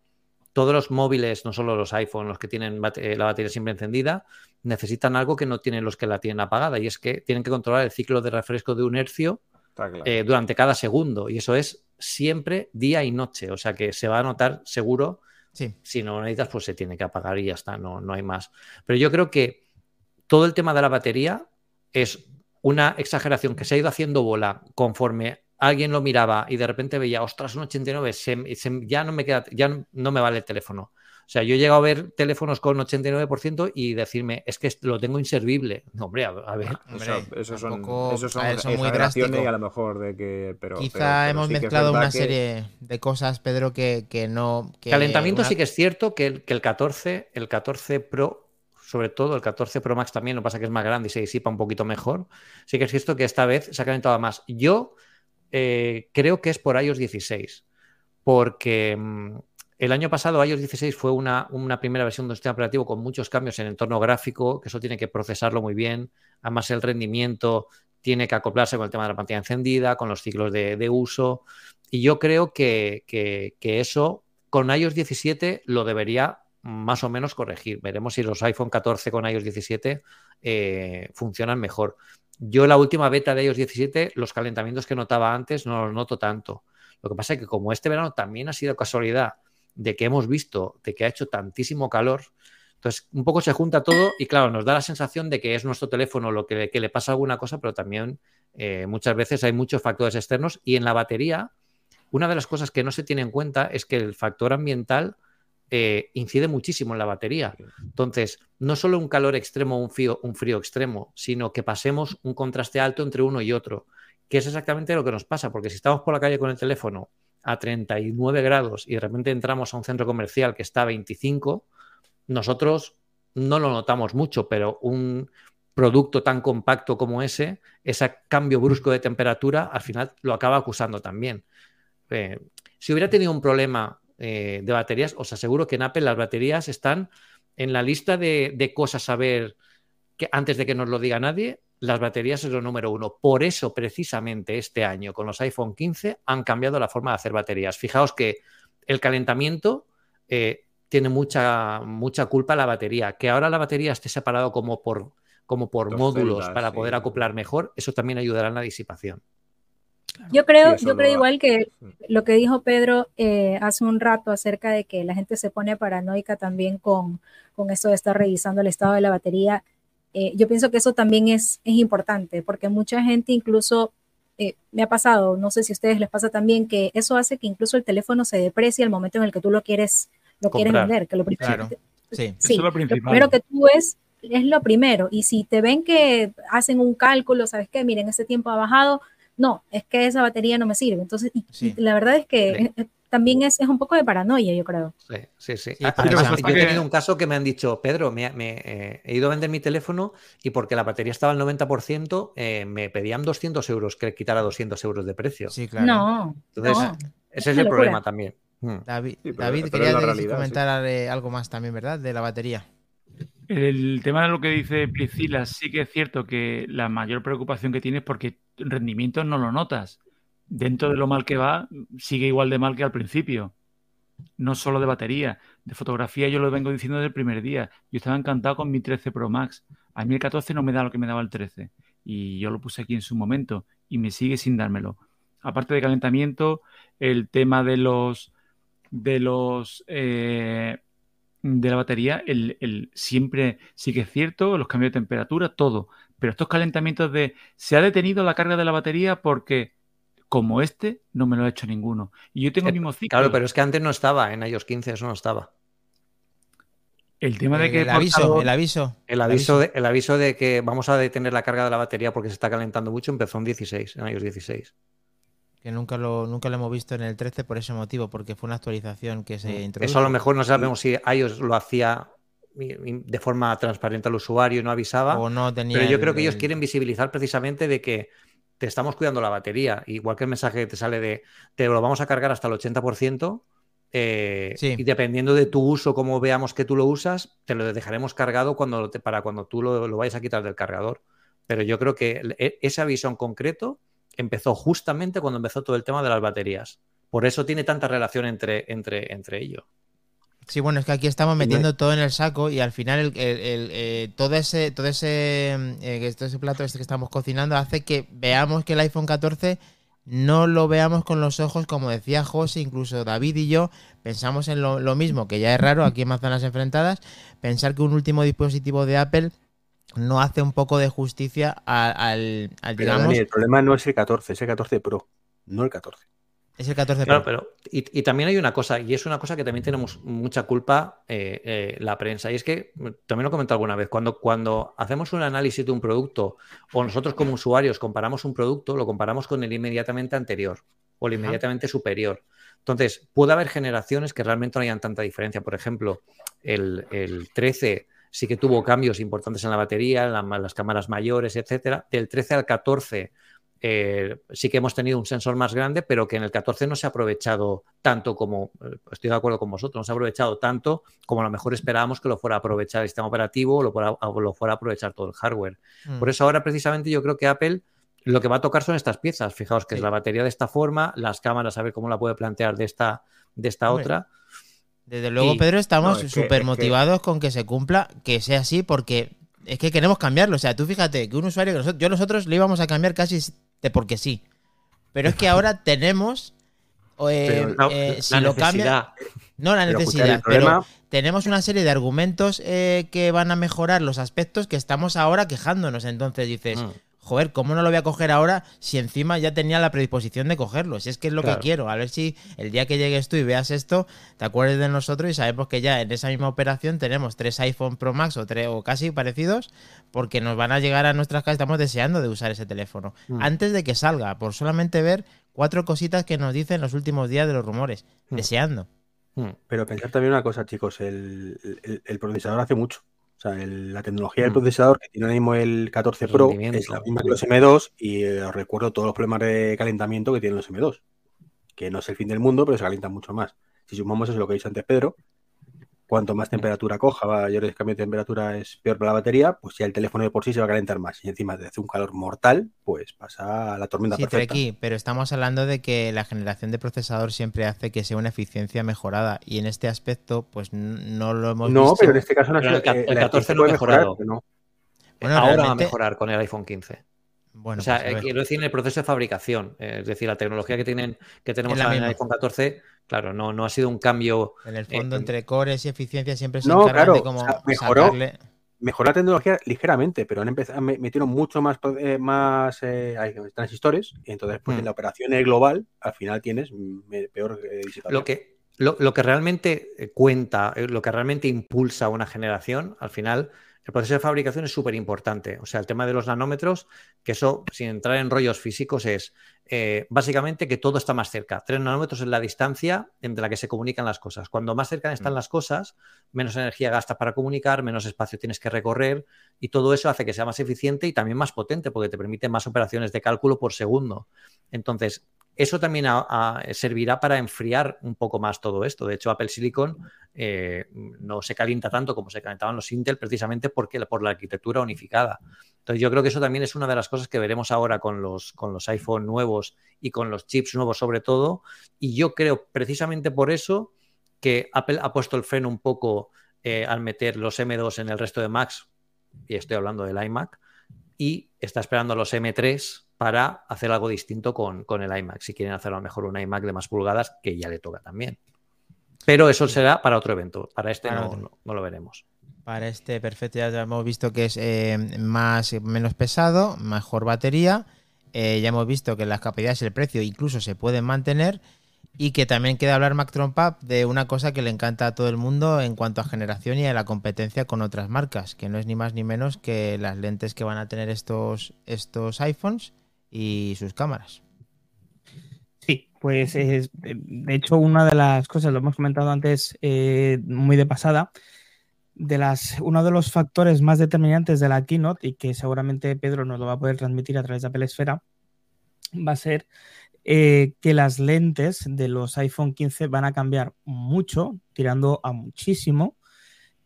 Todos los móviles, no solo los iPhone, los que tienen bate- la batería siempre encendida, necesitan algo que no tienen los que la tienen apagada y es que tienen que controlar el ciclo de refresco de un hercio claro. eh, durante cada segundo y eso es siempre día y noche, o sea que se va a notar seguro Sí. si no lo necesitas, pues se tiene que apagar y ya está, no, no hay más. Pero yo creo que todo el tema de la batería es una exageración que se ha ido haciendo bola conforme alguien lo miraba y de repente veía, ostras, un 89, se- se- ya no me queda, ya no, no me vale el teléfono. O sea, yo he llegado a ver teléfonos con 89% y decirme, es que lo tengo inservible. No, hombre, a, a ver. O sea, Hombre, esos son, esos son a ver, son muy exageraciones drástico. y a lo mejor de que... Pero, Quizá pero- pero hemos sí mezclado una que- serie de cosas, Pedro, que, que no. que Calentamiento una- sí que es cierto que el, que el 14, el 14 Pro, sobre todo el 14 Pro Max también, lo que pasa que es más grande y se disipa un poquito mejor. Sí que es cierto que esta vez se ha calentado más. Yo eh, creo que es por iOS 16, porque mm, el año pasado iOS 16 fue una, una primera versión de un sistema operativo con muchos cambios en entorno gráfico, que eso tiene que procesarlo muy bien. Además, el rendimiento tiene que acoplarse con el tema de la pantalla encendida, con los ciclos de, uso. Y yo creo que, que- eso con iOS 17 lo debería más o menos corregir. Veremos si los iPhone 14 con iOS 17 eh, funcionan mejor. Yo la última beta de iOS 17, los calentamientos que notaba antes no los noto tanto. Lo que pasa es que como este verano también ha sido casualidad de que hemos visto de que ha hecho tantísimo calor, entonces un poco se junta todo y claro, nos da la sensación de que es nuestro teléfono lo que, le pasa alguna cosa, pero también eh, muchas veces hay muchos factores externos y en la batería, una de las cosas que no se tiene en cuenta es que el factor ambiental eh, incide muchísimo en la batería. Entonces, no solo un calor extremo un frío, un frío extremo, sino que pasemos un contraste alto entre uno y otro, que es exactamente lo que nos pasa, porque si estamos por la calle con el teléfono a 39 grados y de repente entramos a un centro comercial que está a 25, nosotros no lo notamos mucho, pero un producto tan compacto como ese, ese cambio brusco de temperatura, al final lo acaba acusando también. Eh, si hubiera tenido un problema eh, de baterías, os aseguro que en Apple las baterías están en la lista de, de cosas a ver que antes de que nos lo diga nadie, las baterías es lo número uno. Por eso, precisamente, este año con los iPhone 15 han cambiado la forma de hacer baterías. Fijaos que el calentamiento eh, tiene mucha, mucha culpa la batería. Que ahora la batería esté separado como por, como por Dos módulos celdas, para sí. poder acoplar mejor, eso también ayudará en la disipación. Yo creo, Sí, yo creo igual que lo que dijo Pedro eh, hace un rato acerca de que la gente se pone paranoica también con, con esto de estar revisando el estado de la batería. Eh, yo pienso que eso también es, es importante, porque mucha gente incluso, eh, me ha pasado, no sé si a ustedes les pasa también, que eso hace que incluso el teléfono se deprecie al momento en el que tú lo quieres, lo quieres vender. Que lo primero, Claro. Sí. Eso Sí, es lo lo principal. primero que tú ves es lo primero. Y si te ven que hacen un cálculo, ¿sabes qué? Miren, ese tiempo ha bajado. No, es que esa batería no me sirve. Entonces, y- Sí. la verdad es que Sí. También es, es un poco de paranoia, yo creo. Sí, sí, sí. Además, yo he tenido un caso que me han dicho, Pedro, me, me, eh, he ido a vender mi teléfono y porque la batería estaba al 90%, eh, me pedían 200 euros que le quitara 200 euros de precio. Sí, claro. No, Entonces, no. ese es el problema también. Mm. David, Sí, pero- David pero quería realidad, comentar eh, algo más también, ¿verdad? De la batería. El tema de lo que dice Priscila, sí que es cierto que la mayor preocupación que tienes porque rendimiento no lo notas. Dentro de lo mal que va, sigue igual de mal que al principio. No solo de batería, de fotografía yo lo vengo diciendo desde el primer día. Yo estaba encantado con mi 13 Pro Max. A mí el 14 no me da lo que me daba el 13. Y yo lo puse aquí en su momento y me sigue sin dármelo. Aparte de calentamiento, el tema de los de los eh, de la batería, el, el- siempre sí que es cierto, los cambios de temperatura, todo. Pero estos calentamientos de se ha detenido la carga de la batería porque como este no me lo ha hecho ninguno. Y yo tengo el mismo ciclo. Claro, pero es que antes no estaba, en iOS 15 eso no estaba. El tema de que el aviso, el aviso. El aviso, de, el aviso de que vamos a detener la carga de la batería porque se está calentando mucho empezó en 16, en iOS 16. Que nunca lo, nunca lo hemos visto en el 13 por ese motivo, porque fue una actualización que se introdujo. Mm. Eso a lo mejor no sabemos si iOS lo hacía de forma transparente al usuario y no avisaba. o no tenía Pero yo el- creo que ellos el- quieren visibilizar precisamente de que te estamos cuidando la batería. Igual que el mensaje que te sale de te lo vamos a cargar hasta el 80%. eh, Sí. Y dependiendo de tu uso, como veamos que tú lo usas, te lo dejaremos cargado cuando te- para cuando tú lo, lo vayas a quitar del cargador. Pero yo creo que e- ese aviso en concreto empezó justamente cuando empezó todo el tema de las baterías. Por eso tiene tanta relación entre, entre, entre ellos. Sí, bueno, es que aquí estamos metiendo todo en el saco y al final el, el- el, eh, todo ese, todo ese, eh, todo ese plato este que estamos cocinando hace que veamos que el iPhone 14 no lo veamos con los ojos, como decía José, incluso David y yo, pensamos en lo, lo mismo, que ya es raro aquí en Manzanas Enfrentadas, pensar que un último dispositivo de Apple no hace un poco de justicia al, digamos, Dani, el problema no es el 14, es el 14 Pro, no el 14. Es el 14 Claro, pero y, y también hay una cosa, y es una cosa que también tenemos mucha culpa eh, eh, la prensa, y es que también lo he comentado alguna vez, cuando, cuando hacemos un análisis de un producto o nosotros como usuarios comparamos un producto, lo comparamos con el inmediatamente anterior o el Ajá. inmediatamente superior. Entonces, puede haber generaciones que realmente no hayan tanta diferencia. Por ejemplo, el, el 13 sí que tuvo cambios importantes en la batería, en la- las cámaras mayores, etcétera. Del 13 al 14 eh, sí que hemos tenido un sensor más grande, pero que en el 14 no se ha aprovechado tanto como, eh, estoy de acuerdo con vosotros, no se ha aprovechado tanto como a lo mejor esperábamos que lo fuera a aprovechar el sistema operativo o lo fuera, o lo fuera a aprovechar todo el hardware. Mm. Por eso ahora precisamente yo creo que Apple lo que va a tocar son estas piezas. Fijaos que Sí. es la batería de esta forma, las cámaras, a ver cómo la puede plantear de esta, de esta Hombre. otra. Desde luego, Y- Pedro, estamos no, es súper es motivados con que se cumpla, que sea así, porque es que queremos cambiarlo. O sea, tú fíjate que un usuario que nosotros, yo nosotros le íbamos a cambiar casi de porque sí. Pero es que ahora tenemos. eh, eh, si lo cambia. No la necesidad, pero tenemos una serie de argumentos eh, que van a mejorar los aspectos que estamos ahora quejándonos. Entonces dices, Mm. Joder, ¿cómo no lo voy a coger ahora si encima ya tenía la predisposición de cogerlo? Si es que es lo Claro. que quiero. A ver si el día que llegues tú y veas esto, te acuerdes de nosotros y sabemos que ya en esa misma operación tenemos tres iPhone Pro Max o, tres, o casi parecidos, porque nos van a llegar a nuestras casas. Estamos deseando de usar ese teléfono. Mm. Antes de que salga, por solamente ver cuatro cositas que nos dicen los últimos días de los rumores. Mm. Deseando. Mm. pero pensar también una cosa, chicos, el, el- el procesador hace mucho. O sea, el- la tecnología del Mm. procesador que tiene ahora mismo el 14 El Pro es la misma que los M2 y eh, os recuerdo todos los problemas de calentamiento que tienen los M2, que no es el fin del mundo, pero se calientan mucho más. Si sumamos eso, lo que ha dicho antes Pedro, cuanto más temperatura coja, mayor el cambio de temperatura es peor para la batería, pues ya el teléfono de por sí se va a calentar más. Y encima de hace un calor mortal, pues pasa a la tormenta Sí, perfecta. Treki, pero estamos hablando de que la generación de procesador siempre hace que sea una eficiencia mejorada y en este aspecto pues no lo hemos No, visto. pero en este caso no Pero el eh, el la 14 eficiencia lo mejorar, mejorado. no. Bueno, Ahora va a mejorar con el iPhone 15. Bueno, o sea, pues, eh, quiero decir, en el proceso de fabricación, eh, es decir, la tecnología que tienen que tenemos la en el iPhone 14, claro, no, no ha sido un cambio. en el fondo eh, entre cores y eficiencia siempre se No, encargan claro, de como o sea, mejoró. sacarle... Mejoró la tecnología ligeramente, pero han empezado, me- metieron mucho más, eh, más eh, transistores y entonces pues Mm. en la operación global al final tienes mm, peor eh, disipación. Lo que, lo, lo que realmente cuenta, lo que realmente impulsa una generación, al final, el proceso de fabricación es súper importante. O sea, el tema de los nanómetros, que eso, sin entrar en rollos físicos, es eh, básicamente que todo está más cerca. Tres nanómetros es la distancia entre la que se comunican las cosas. Cuando más cerca están Mm. las cosas, menos energía gastas para comunicar, menos espacio tienes que recorrer y todo eso hace que sea más eficiente y también más potente porque te permite más operaciones de cálculo por segundo. Entonces, eso también servirá para enfriar un poco más todo esto. De hecho, Apple Silicon eh, no se calienta tanto como se calentaban los Intel precisamente porque, por la arquitectura unificada. Entonces, yo creo que eso también es una de las cosas que veremos ahora con los, con los iPhone nuevos y con los chips nuevos sobre todo. Y yo creo precisamente por eso que Apple ha puesto el freno un poco eh, al meter los M2 en el resto de Macs, y estoy hablando del iMac, y está esperando los M3 para hacer algo distinto con, con el iMac. Si quieren hacer a lo mejor un iMac de más pulgadas, que ya le toca también. Pero eso será para otro evento. Para este Para no, otro. no- no lo veremos. Para este perfecto ya hemos visto que es eh, más menos pesado, mejor batería. Eh, ya hemos visto que las capacidades y el precio incluso se pueden mantener. Y que también queda hablar Mac Trompa de una cosa que le encanta a todo el mundo en cuanto a generación y a la competencia con otras marcas, que no es ni más ni menos que las lentes que van a tener estos, estos iPhones y sus cámaras. Sí, pues es- de hecho una de las cosas, lo hemos comentado antes eh, muy de pasada, de las, uno de los factores más determinantes de la keynote y que seguramente Pedro nos lo va a poder transmitir a través de Apple Esfera, va a ser eh, que las lentes de los iPhone 15 van a cambiar mucho, tirando a muchísimo,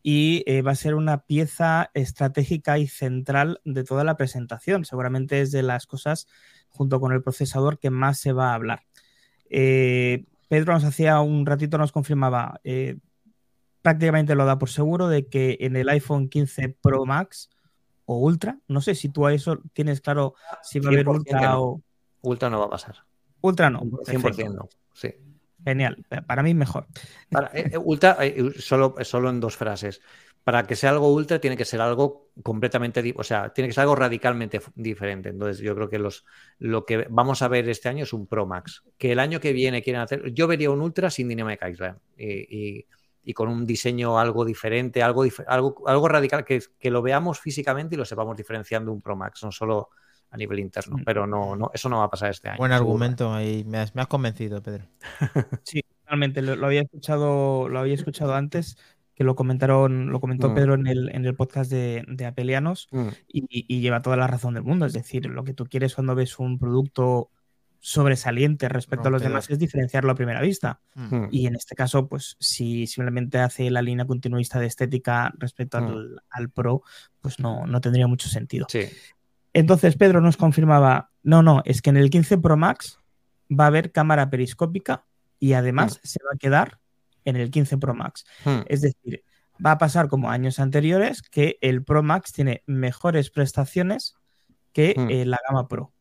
y eh, va a ser una pieza estratégica y central de toda la presentación. Seguramente es de las cosas, junto con el procesador, que más se va a hablar. Eh, Pedro nos hacía un ratito, nos confirmaba, eh, prácticamente lo da por seguro de que en el iPhone 15 Pro Max o Ultra, no sé si tú a eso tienes claro si va a haber 100% Ultra no. o... Ultra no va a pasar. Ultra no. 100% perfecto. no. Sí. Genial, para mí mejor. Para, eh, eh, ultra, eh, solo, solo en dos frases. Para que sea algo ultra tiene que ser algo completamente, o sea, tiene que ser algo radicalmente diferente. Entonces, yo creo que los, lo que vamos a ver este año es un Pro Max. Que el año que viene quieren hacer, yo vería un ultra sin Dynamic Island y, y- y con un diseño algo diferente, algo, algo, algo radical, que, que lo veamos físicamente y lo sepamos diferenciando un Pro Max, no solo a nivel interno. Mm. Pero no, no, eso no va a pasar este año. Buen seguro. argumento, ahí me has, me has convencido, Pedro. Sí, realmente lo, lo había escuchado, lo había escuchado antes, que lo comentaron, lo comentó Mm. Pedro en el, en el podcast de, de Apelianos Mm. y, y lleva toda la razón del mundo. Es decir, lo que tú quieres cuando ves un producto sobresaliente respecto a los demás es diferenciarlo a primera vista. Mm. Y en este caso, pues si simplemente hace la línea continuista de estética respecto Mm. al, al Pro, pues no, no tendría mucho sentido. Sí. Entonces Pedro nos confirmaba, no, no, es que en el 15 Pro Max va a haber cámara periscópica y además se va a quedar en el 15 Pro Max. Mm. Es decir, va a pasar como años anteriores que el Pro Max tiene mejores prestaciones que Mm. eh, la gama Pro.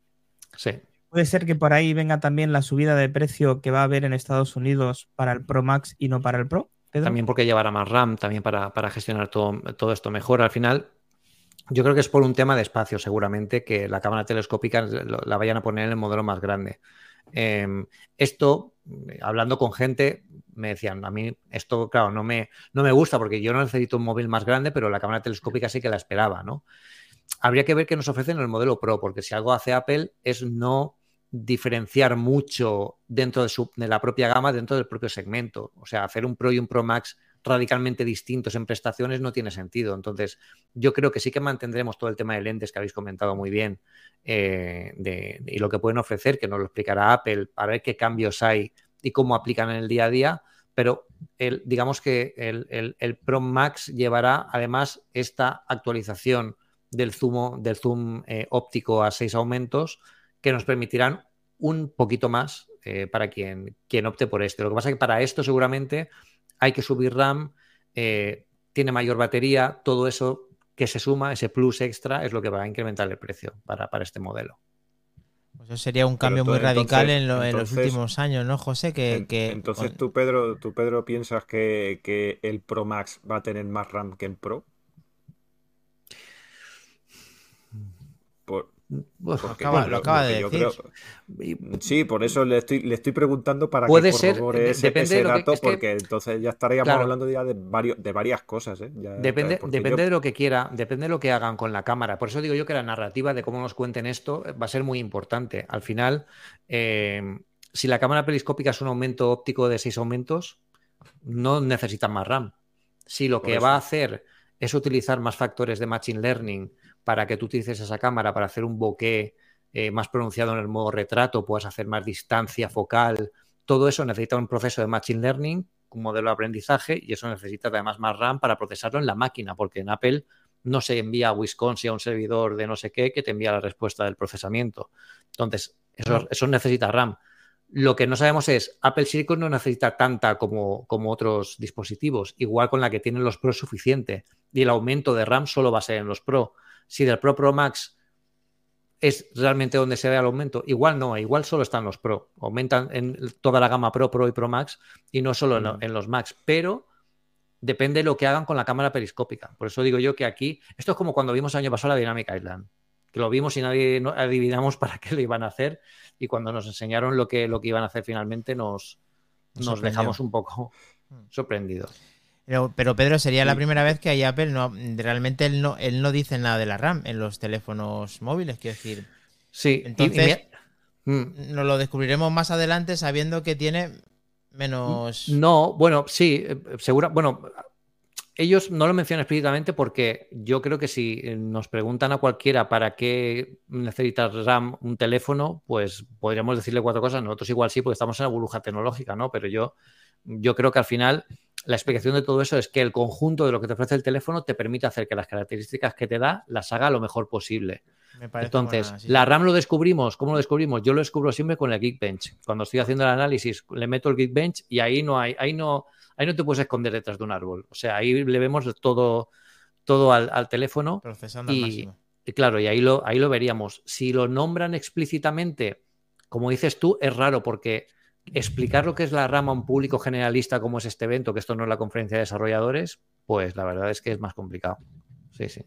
Sí. Puede ser que por ahí venga también la subida de precio que va a haber en Estados Unidos para el Pro Max y no para el Pro. Pedro? También porque llevará más RAM, también para, para gestionar todo, todo esto mejor. Al final, yo creo que es por un tema de espacio, seguramente, que la cámara telescópica la vayan a poner en el modelo más grande. Eh, esto, hablando con gente, me decían, a mí esto, claro, no me, no me gusta porque yo no necesito un móvil más grande, pero la cámara telescópica sí que la esperaba, ¿no? Habría que ver qué nos ofrecen en el modelo Pro, porque si algo hace Apple es no diferenciar mucho dentro de, su, de la propia gama, dentro del propio segmento. O sea, hacer un Pro y un Pro Max radicalmente distintos en prestaciones no tiene sentido. Entonces, yo creo que sí que mantendremos todo el tema de lentes que habéis comentado muy bien eh, de, y lo que pueden ofrecer, que nos lo explicará Apple, para ver qué cambios hay y cómo aplican en el día a día. Pero el, digamos que el, el, Pro Max llevará además esta actualización del zoom, del zoom eh, óptico a seis aumentos que nos permitirán un poquito más eh, para quien, quien opte por esto. Lo que pasa es que para esto seguramente hay que subir RAM, eh, tiene mayor batería, todo eso que se suma, ese plus extra, es lo que va a incrementar el precio para, este modelo. Pues eso sería un cambio muy radical en, los últimos años, ¿no, José? Que, entonces tú, Pedro, tú, Pedro, piensas que, que el Pro Max va a tener más RAM que el Pro? Lo acaba de decir. sí, por eso le estoy, le estoy preguntando para Puede que ser, ese, ese dato, porque entonces ya estaríamos hablando ya de, varios, de varias cosas. ¿eh? depende depende de lo que quiera, depende de lo que hagan con la cámara. Por eso digo yo que la narrativa de cómo nos cuenten esto va a ser muy importante. Al final, eh, si la cámara periscópica es un aumento óptico de seis aumentos, no necesitan más RAM. Si lo que va a hacer es utilizar más factores de Machine Learning para que tú utilices esa cámara para hacer un bokeh eh, más pronunciado en el modo retrato, puedas hacer más distancia focal. Todo eso necesita un proceso de Machine Learning, un modelo de aprendizaje, y eso necesita además más RAM para procesarlo en la máquina, porque en Apple no se envía a Wisconsin a un servidor de no sé qué que te envía la respuesta del procesamiento. Entonces, eso, eso necesita RAM. Lo que no sabemos es, Apple Silicon no necesita tanta como, como, otros dispositivos, igual con la que tienen los Pro suficiente, y el aumento de RAM solo va a ser en los Pro si del Pro Pro Max es realmente donde se ve el aumento. Igual no, igual solo están los Pro. Aumentan en toda la gama Pro, Pro y Pro Max y no solo en, mm. los Max. Pero depende de lo que hagan con la cámara periscópica. Por eso digo yo que aquí, esto es como cuando vimos el año pasado la Dynamic Island, que lo vimos y nadie adivinamos para qué lo iban a hacer y cuando nos enseñaron lo que, lo que iban a hacer finalmente nos, nos dejamos un poco mm. sorprendidos. Pero, Pedro, sería la primera vez que hay Apple no realmente él no, él no dice nada de la RAM en los teléfonos móviles, quiero decir. Sí, entonces mm. nos lo descubriremos más adelante sabiendo que tiene menos. No, bueno, sí, eh, seguro. Bueno, ellos no lo mencionan explícitamente porque yo creo que si nos preguntan a cualquiera para qué necesita RAM un teléfono, pues podríamos decirle cuatro cosas. Nosotros igual sí, porque estamos en la burbuja tecnológica, ¿no? Pero yo, yo creo que al final la explicación de todo eso es que el conjunto de lo que te ofrece el teléfono te permite hacer que las características que te da las haga lo mejor posible. Entonces, la RAM lo descubrimos, ¿cómo lo descubrimos? Yo lo descubro siempre con el Geekbench. Cuando estoy haciendo el análisis, le meto el Geekbench y ahí no hay, ahí no, ahí no te puedes esconder detrás de un árbol. O sea, ahí le vemos todo, todo al, teléfono. Procesando y, y, claro, y ahí lo, ahí lo veríamos. Si lo nombran explícitamente, como dices tú, es raro porque explicar lo que es la rama a un público generalista como es este evento, que esto no es la conferencia de desarrolladores, pues la verdad es que es más complicado. Sí, sí.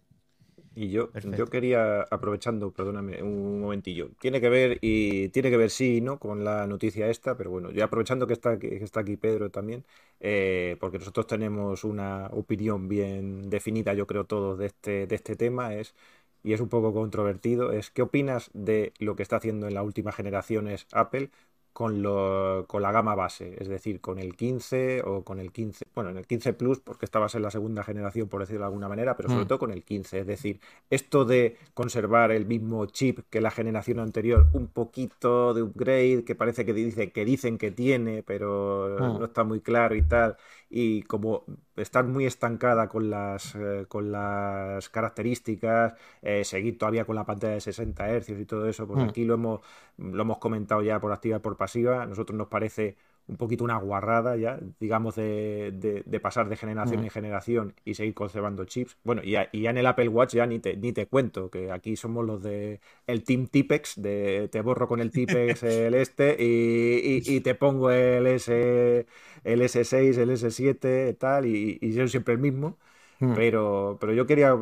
Y yo, yo quería, aprovechando, perdóname un momentillo, tiene que ver y tiene que ver sí no con la noticia esta, pero bueno, yo aprovechando que está, que está aquí Pedro también, eh, porque nosotros tenemos una opinión bien definida, yo creo, todos de este, de este tema, es y es un poco controvertido, es ¿qué opinas de lo que está haciendo en la última generación es Apple con, lo, con la gama base, es decir, con el 15 o con el 15, bueno, en el 15 Plus, porque esta va a ser la segunda generación, por decirlo de alguna manera, pero sobre mm. todo con el 15, es decir, esto de conservar el mismo chip que la generación anterior, un poquito de upgrade, que parece que, dice, que dicen que tiene, pero mm. no está muy claro y tal, y como estar muy estancada con las, eh, con las características, eh, seguir todavía con la pantalla de 60 Hz y todo eso, pues mm. aquí lo hemos, lo hemos comentado ya por activa y por pasiva. A nosotros nos parece un poquito una guarrada ya, digamos, de, de, pasar de generación mm. en generación y seguir conservando chips. Bueno, y ya, y ya, en el Apple Watch ya ni te, ni te cuento, que aquí somos los de el Team Tipex, de te borro con el Tipex el este y, y, te pongo el S el S6, el S7, tal, y, y yo siempre el mismo. Mm. Pero, pero yo quería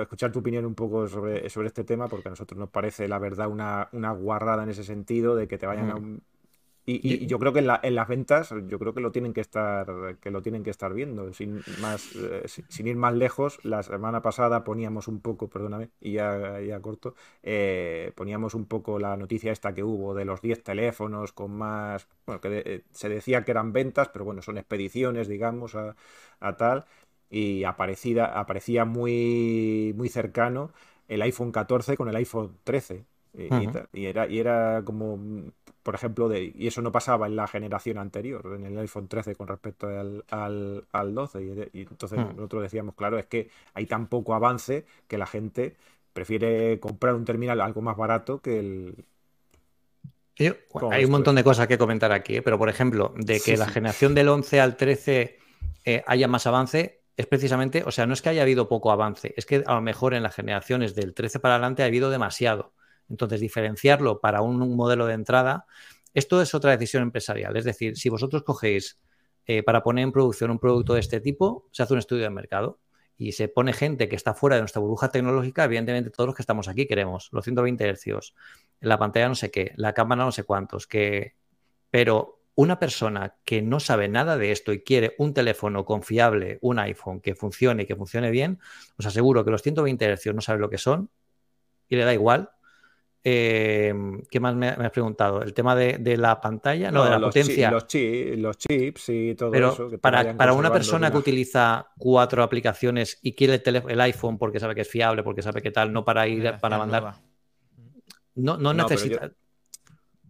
escuchar tu opinión un poco sobre, sobre este tema, porque a nosotros nos parece, la verdad, una, una guarrada en ese sentido de que te vayan a mm. un, y, yo creo que en, en, las ventas, yo creo que lo tienen que estar, que lo tienen que estar viendo. Sin más, eh, sin ir más lejos, la semana pasada poníamos un poco, perdóname, y ya, ya corto, eh, poníamos un poco la noticia esta que hubo de los 10 teléfonos con más, bueno, que eh, se decía que eran ventas, pero bueno, son expediciones, digamos, a, a tal, y aparecida, aparecía muy, muy cercano el iPhone 14 con el iPhone 13. Y, y, era, y era como por ejemplo, de, y eso no pasaba en la generación anterior, en el iPhone 13 con respecto al, al, 12. Y, entonces hmm. nosotros decíamos, claro, es que hay tan poco avance que la gente prefiere comprar un terminal algo más barato que el... hay un montón de cosas que comentar aquí, ¿eh? pero por ejemplo, de que la generación del 11 al 13 eh, haya más avance, es precisamente, o sea, no es que haya habido poco avance, es que a lo mejor en las generaciones del 13 para adelante ha habido demasiado. Entonces, diferenciarlo para un, modelo de entrada, esto es otra decisión empresarial. Es decir, si vosotros cogéis eh, para poner en producción un producto de este tipo, se hace un estudio de mercado y se pone gente que está fuera de nuestra burbuja tecnológica, evidentemente todos los que estamos aquí queremos los 120 Hz, la pantalla no sé qué, la cámara no sé cuántos, pero una persona que no sabe nada de esto y quiere un teléfono confiable, un iPhone que funcione y que funcione bien, os aseguro que los 120 Hz no sabe lo que son y le da igual. Eh, ¿Qué más me, has preguntado? ¿El tema de, la pantalla? No, de la potencia. los, chips y todo eso. para, para una persona que utiliza cuatro aplicaciones y quiere el, el, iPhone porque sabe que es fiable, porque sabe que tal, no para ir, para mandar. No, no, necesita.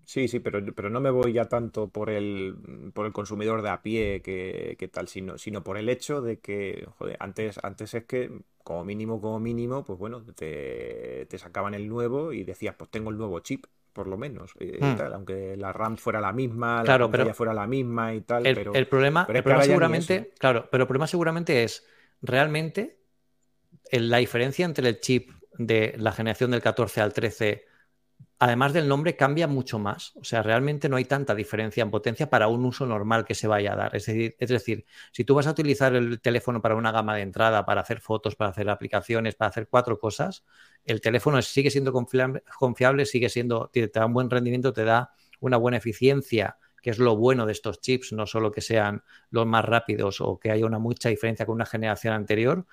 Sí, sí, pero, pero no me voy ya tanto por el, por el consumidor de a pie que, tal, sino, sino por el hecho de que, joder, antes, antes es que, como mínimo, como mínimo, pues bueno, te, sacaban el nuevo y decías, pues tengo el nuevo chip, por lo menos, eh, hmm. aunque la RAM fuera la misma, la pantalla fuera la misma y tal. El, pero, el problema, el problema seguramente, claro, pero el problema seguramente es realmente la diferencia entre el chip de la generación del 14 al 13 además del nombre, cambia mucho más. O sea, realmente no hay tanta diferencia en potencia para un uso normal que se vaya a dar. Es decir, es decir, si tú vas a utilizar el teléfono para una gama de entrada, para hacer fotos, para hacer aplicaciones, para hacer cuatro cosas, el teléfono sigue siendo confiable, sigue siendo, te da un buen rendimiento, te da una buena eficiencia que es lo bueno de estos chips, no solo que sean los más rápidos o que haya una mucha diferencia con una generación anterior,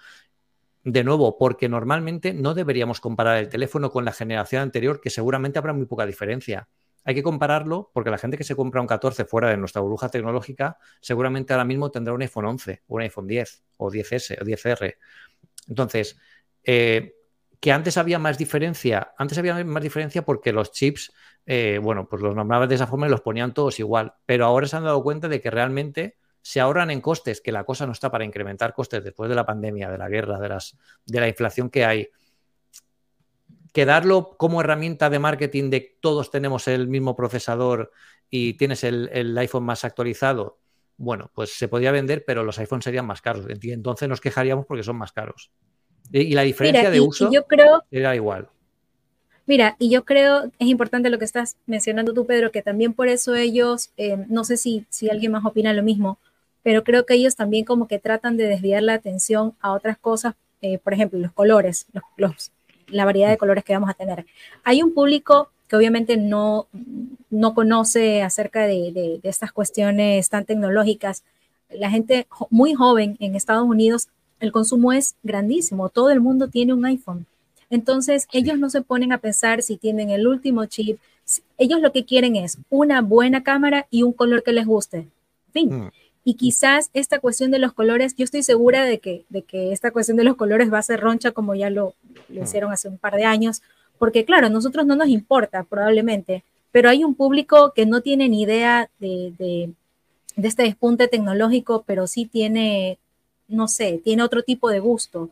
de nuevo, porque normalmente no deberíamos comparar el teléfono con la generación anterior, que seguramente habrá muy poca diferencia. Hay que compararlo porque la gente que se compra un 14 fuera de nuestra burbuja tecnológica seguramente ahora mismo tendrá un iPhone 11, o un iPhone 10, o 10S, o 10R. Entonces, eh, que antes había más diferencia, antes había más diferencia porque los chips, eh, bueno, pues los nombraban de esa forma y los ponían todos igual, pero ahora se han dado cuenta de que realmente se ahorran en costes, que la cosa no está para incrementar costes después de la pandemia, de la guerra, de, las, de la inflación que hay. Quedarlo como herramienta de marketing de todos tenemos el mismo procesador y tienes el, iPhone más actualizado, bueno, pues se podría vender, pero los iPhones serían más caros. Y entonces nos quejaríamos porque son más caros. Y, la diferencia de uso era igual. Mira, y yo creo, es importante lo que estás mencionando tú, Pedro, que también por eso ellos, eh, no sé si, si alguien más opina lo mismo, pero creo que ellos también como que tratan de desviar la atención a otras cosas, eh, por ejemplo, los colores, los, la variedad de colores que vamos a tener. Hay un público que obviamente no, no conoce acerca de, de, estas cuestiones tan tecnológicas. La gente muy joven en Estados Unidos, el consumo es grandísimo, todo el mundo tiene un iPhone. Entonces, ellos no se ponen a pensar si tienen el último chip. Ellos lo que quieren es una buena cámara y un color que les guste. Fin. Mm. Y quizás esta cuestión de los colores, yo estoy segura de que, de que esta cuestión de los colores va a ser roncha como ya lo, lo mm. hicieron hace un par de años, porque claro, a nosotros no nos importa probablemente, pero hay un público que no tiene ni idea de, de, de este despunte tecnológico, pero sí tiene, no sé, tiene otro tipo de gusto.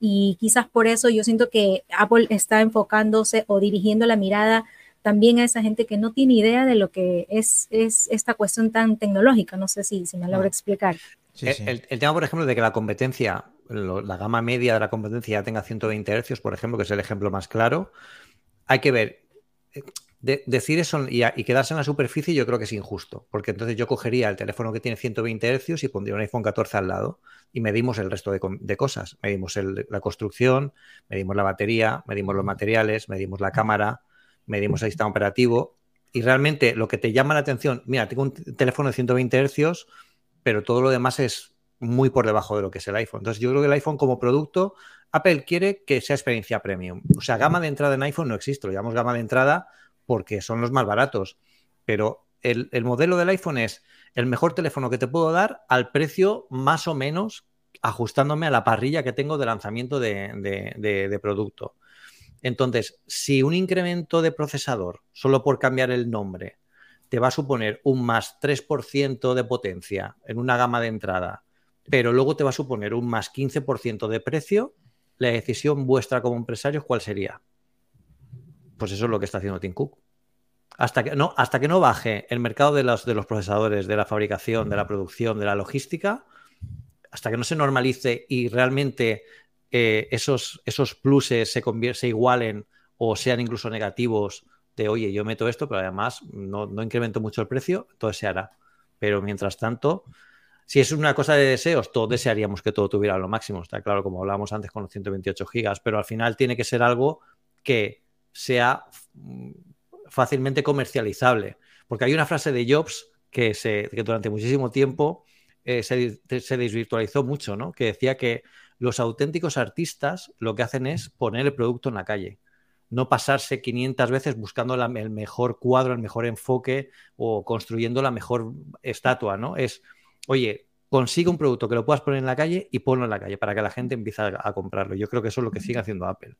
Y quizás por eso yo siento que Apple está enfocándose o dirigiendo la mirada también a esa gente que no tiene idea de lo que es, es esta cuestión tan tecnológica. No sé si, si me logro explicar. El, tema, por ejemplo, de que la competencia, la gama media de la competencia ya tenga 120 Hz, por ejemplo, que es el ejemplo más claro, hay que ver. decir eso y, quedarse en la superficie yo creo que es injusto, porque entonces yo cogería el teléfono que tiene 120 Hz y pondría un iPhone 14 al lado y medimos el resto de, cosas. Medimos la construcción, medimos la batería, medimos los materiales, medimos la cámara, medimos el sistema operativo y realmente lo que te llama la atención, mira, tengo un teléfono de 120 Hz, pero todo lo demás es muy por debajo de lo que es el iPhone. Entonces yo creo que el iPhone como producto, Apple quiere que sea experiencia premium. O sea, gama de entrada en iPhone no existe, lo llamamos gama de entrada porque son los más baratos, pero el, modelo del iPhone es el mejor teléfono que te puedo dar al precio más o menos ajustándome a la parrilla que tengo de lanzamiento de producto. Entonces, si un incremento de procesador, solo por cambiar el nombre, te va a suponer un más 3% de potencia en una gama de entrada, pero luego te va a suponer un más 15% de precio, la decisión vuestra como empresarios, ¿cuál sería? Pues eso es lo que está haciendo Tim. Hasta que no, hasta que no baje el mercado de los, de los procesadores, de la fabricación, de la producción, de la logística, hasta que no se normalice y realmente eh, esos, esos pluses se, se igualen o sean incluso negativos de, oye, yo meto esto, pero además no, no incremento mucho el precio, entonces se hará. Pero mientras tanto, si es una cosa de deseos, todos desearíamos que todo tuviera lo máximo, está claro, como hablábamos antes con los 128 gigas, pero al final tiene que ser algo que sea mm, fácilmente comercializable. Porque hay una frase de Jobs que, se, que durante muchísimo tiempo eh, se, se, desvirtualizó mucho, ¿no? Que decía que los auténticos artistas lo que hacen es poner el producto en la calle. No pasarse 500 veces buscando la, el mejor cuadro, el mejor enfoque o construyendo la mejor estatua, ¿no? Es, oye, consigue un producto que lo puedas poner en la calle y ponlo en la calle para que la gente empiece a, a comprarlo. Yo creo que eso es lo que sigue haciendo Apple.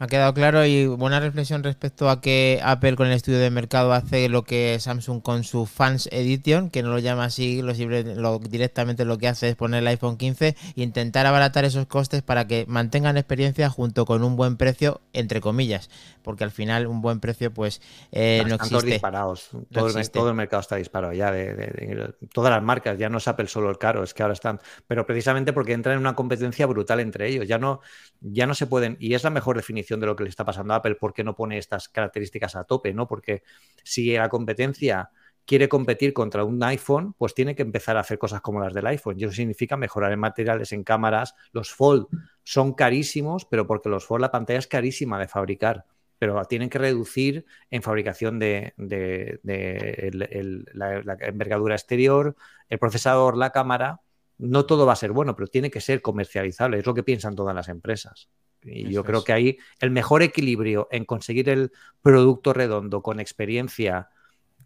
Ha quedado claro y buena reflexión respecto a que Apple con el estudio de mercado hace lo que Samsung con su Fans Edition, que no lo llama así, lo, lo, directamente lo que hace es poner el iPhone 15 e intentar abaratar esos costes para que mantengan experiencia junto con un buen precio, entre comillas, porque al final un buen precio pues eh, no existe. Todos disparados, todo, El, todo, el, mercado está disparado ya, de, de, de, todas las marcas, ya no es Apple solo el caro, es que ahora están, pero precisamente porque entran en una competencia brutal entre ellos, ya no, ya no se pueden, y es la mejor definición de lo que le está pasando a Apple, ¿por qué no pone estas características a tope? ¿no? Porque si la competencia quiere competir contra un iPhone, pues tiene que empezar a hacer cosas como las del iPhone. Y eso significa mejorar en materiales, en cámaras. Los Fold son carísimos, pero porque los Fold la pantalla es carísima de fabricar. Pero tienen que reducir en fabricación de, la envergadura exterior, el procesador, la cámara. No todo va a ser bueno, pero tiene que ser comercializable. Es lo que piensan todas las empresas. Y Eso yo creo es. que ahí el mejor equilibrio en conseguir el producto redondo con experiencia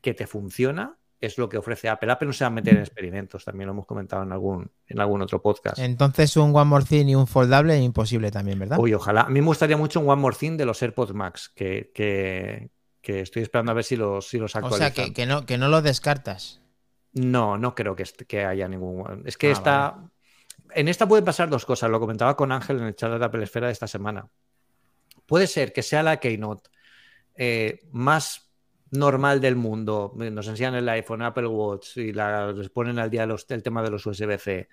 que te funciona es lo que ofrece Apple. Apple no se va a meter en experimentos, también lo hemos comentado en algún, en algún otro podcast. Entonces un One More Thing y un foldable es imposible también, ¿verdad? Uy, ojalá. A mí me gustaría mucho un One More Thing de los AirPods Max, que, que, que estoy esperando a ver si los, si los actualizan. O sea, que, que, no, que no lo descartas. No, no creo que, que haya ningún... Es que ah, está... Vale en esta pueden pasar dos cosas. Lo comentaba con Ángel en el chat de Apple Esfera de esta semana. Puede ser que sea la Keynote eh, más normal del mundo. Nos enseñan el iPhone, Apple Watch y la, les ponen al día el tema de los USB-C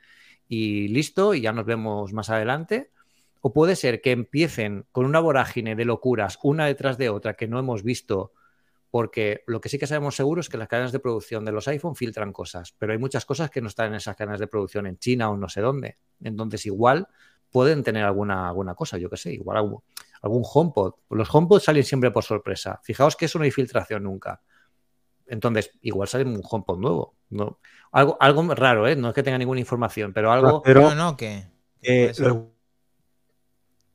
y listo, y ya nos vemos más adelante. O puede ser que empiecen con una vorágine de locuras, una detrás de otra, que no hemos visto porque lo que sí que sabemos seguro es que las cadenas de producción de los iPhone filtran cosas, pero hay muchas cosas que no están en esas cadenas de producción en China o no sé dónde. Entonces, igual pueden tener alguna, alguna cosa, yo que sé, igual algún, algún HomePod. Los HomePod salen siempre por sorpresa. Fijaos que eso no hay filtración nunca. Entonces, igual sale un HomePod nuevo. ¿no? Algo, algo raro, ¿eh? No es que tenga ninguna información, pero algo. Pero, no, no, que. Eh,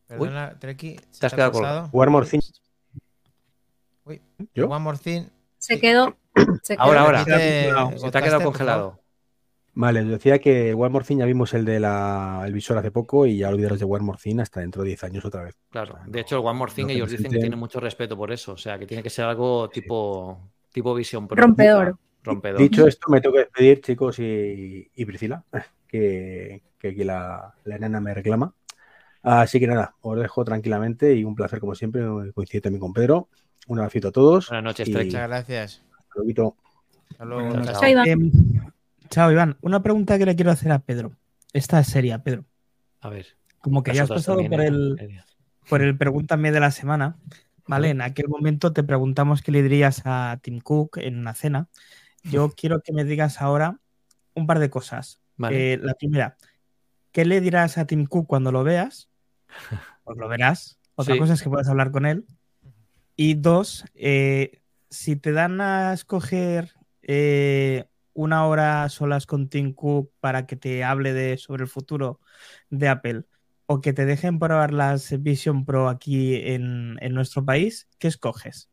Perdona, Treki, ¿te has quedado colgado? Warmore Things Uy, ¿Yo? One more thing. Se quedó. Se quedó. Ahora, ahora. Te, se te ha quedado congelado. Vale, decía que One More Thing ya vimos el de la, el visor hace poco y ya olvidaros de One More Thing hasta dentro de 10 años otra vez. Claro, de hecho el One More Thing no ellos dicen que tiene mucho respeto por eso, o sea, que tiene que ser algo tipo, tipo visión. Rompedor. Rompedor. Dicho esto, me tengo que despedir, chicos, y, y Priscila, que, que aquí la, la enana me reclama. Así que nada, os dejo tranquilamente y un placer como siempre, coincide también con Pedro. Un abrazo a todos. Buenas noches, y... Muchas gracias. Hasta luego. Hasta luego. Chao, chao. Iván. Eh, chao, Iván. Una pregunta que le quiero hacer a Pedro. Esta es seria, Pedro. A ver. Como que ya has pasado por el, por el pregúntame de la semana. Vale, en aquel momento te preguntamos qué le dirías a Tim Cook en una cena. Yo quiero que me digas ahora un par de cosas. Vale. Eh, la primera, ¿qué le dirás a Tim Cook cuando lo veas? Pues lo verás. Otra sí. cosa es que puedas hablar con él. Y dos, eh, si te dan a escoger eh, una hora solas con Tim Cook para que te hable de, sobre el futuro de Apple o que te dejen probar las Vision Pro aquí en, nuestro país, ¿qué escoges?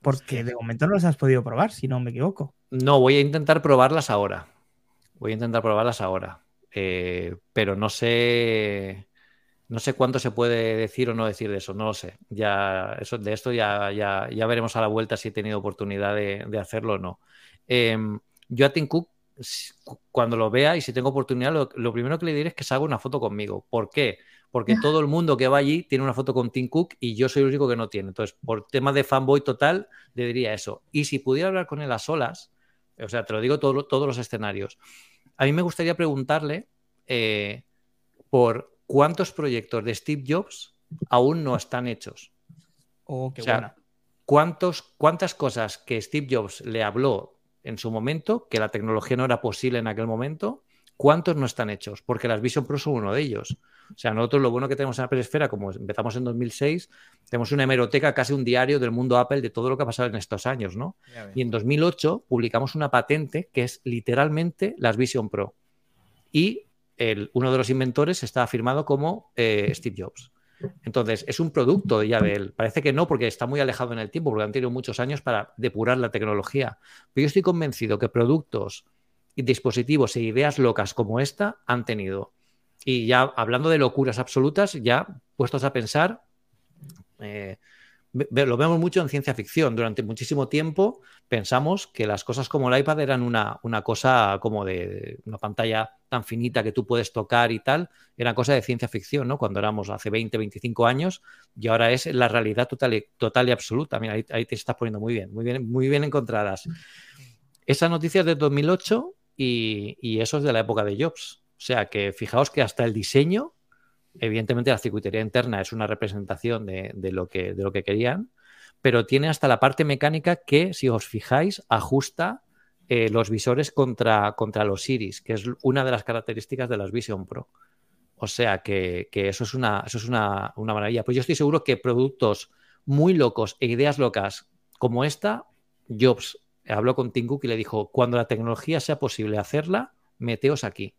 Porque de momento no las has podido probar, si no me equivoco. No, voy a intentar probarlas ahora. Voy a intentar probarlas ahora. Eh, pero no sé No sé cuánto se puede decir o no decir de eso, no lo sé. Ya, eso, de esto ya, ya, ya veremos a la vuelta si he tenido oportunidad de, de hacerlo o no. Yo a Tim Cook, cuando lo vea y si tengo oportunidad, lo, lo, primero que le diré es que se haga una foto conmigo. ¿Por qué? Porque todo el mundo que va allí tiene una foto con Tim Cook y yo soy el único que no tiene. Entonces, por tema de fanboy total, le diría eso. Y si pudiera hablar con él a solas, o sea, te lo digo todo, todos los escenarios, a mí me gustaría preguntarle eh, por cuántos proyectos de Steve Jobs aún no están hechos. Oh, qué o sea, buena. ¿cuántos, ¿Cuántas cosas que Steve Jobs le habló en su momento, que la tecnología no era posible en aquel momento, cuántos no están hechos? Porque las Vision Pro son uno de ellos. O sea, nosotros lo bueno que tenemos en Apple Esfera, como empezamos en 2006, tenemos una hemeroteca, casi un diario del mundo Apple de todo lo que ha pasado en estos años, ¿no? Y en 2008 publicamos una patente que es literalmente las Vision Pro. Y uno de los inventores está firmado como eh, Steve Jobs. Entonces, es un producto ya de él. Parece que no, porque está muy alejado en el tiempo, porque han tenido muchos años para depurar la tecnología. Pero yo estoy convencido que productos dispositivos e ideas locas como esta han tenido. Y ya hablando de locuras absolutas, ya puestos a pensar, eh, lo vemos mucho en ciencia ficción. Durante muchísimo tiempo pensamos que las cosas como el iPad eran una, una, cosa como de una pantalla tan finita que tú puedes tocar y tal. Era cosa de ciencia ficción, ¿no? Cuando éramos hace 20, 25 años y ahora es la realidad total y, total y absoluta. Mira, ahí, ahí, te estás poniendo muy bien, muy bien, muy bien encontradas. Esa noticia es de 2008 y, y eso es de la época de Jobs. O sea que fijaos que hasta el diseño evidentemente la circuitería interna es una representación de, de, lo que, de, lo que, querían, pero tiene hasta la parte mecánica que, si os fijáis, ajusta eh, los visores contra, contra, los iris, que es una de las características de las Vision Pro. O sea que, que eso es, una, eso es una, una, maravilla. Pues yo estoy seguro que productos muy locos e ideas locas como esta, Jobs habló con Tim Cook y le dijo, cuando la tecnología sea posible hacerla, meteos aquí.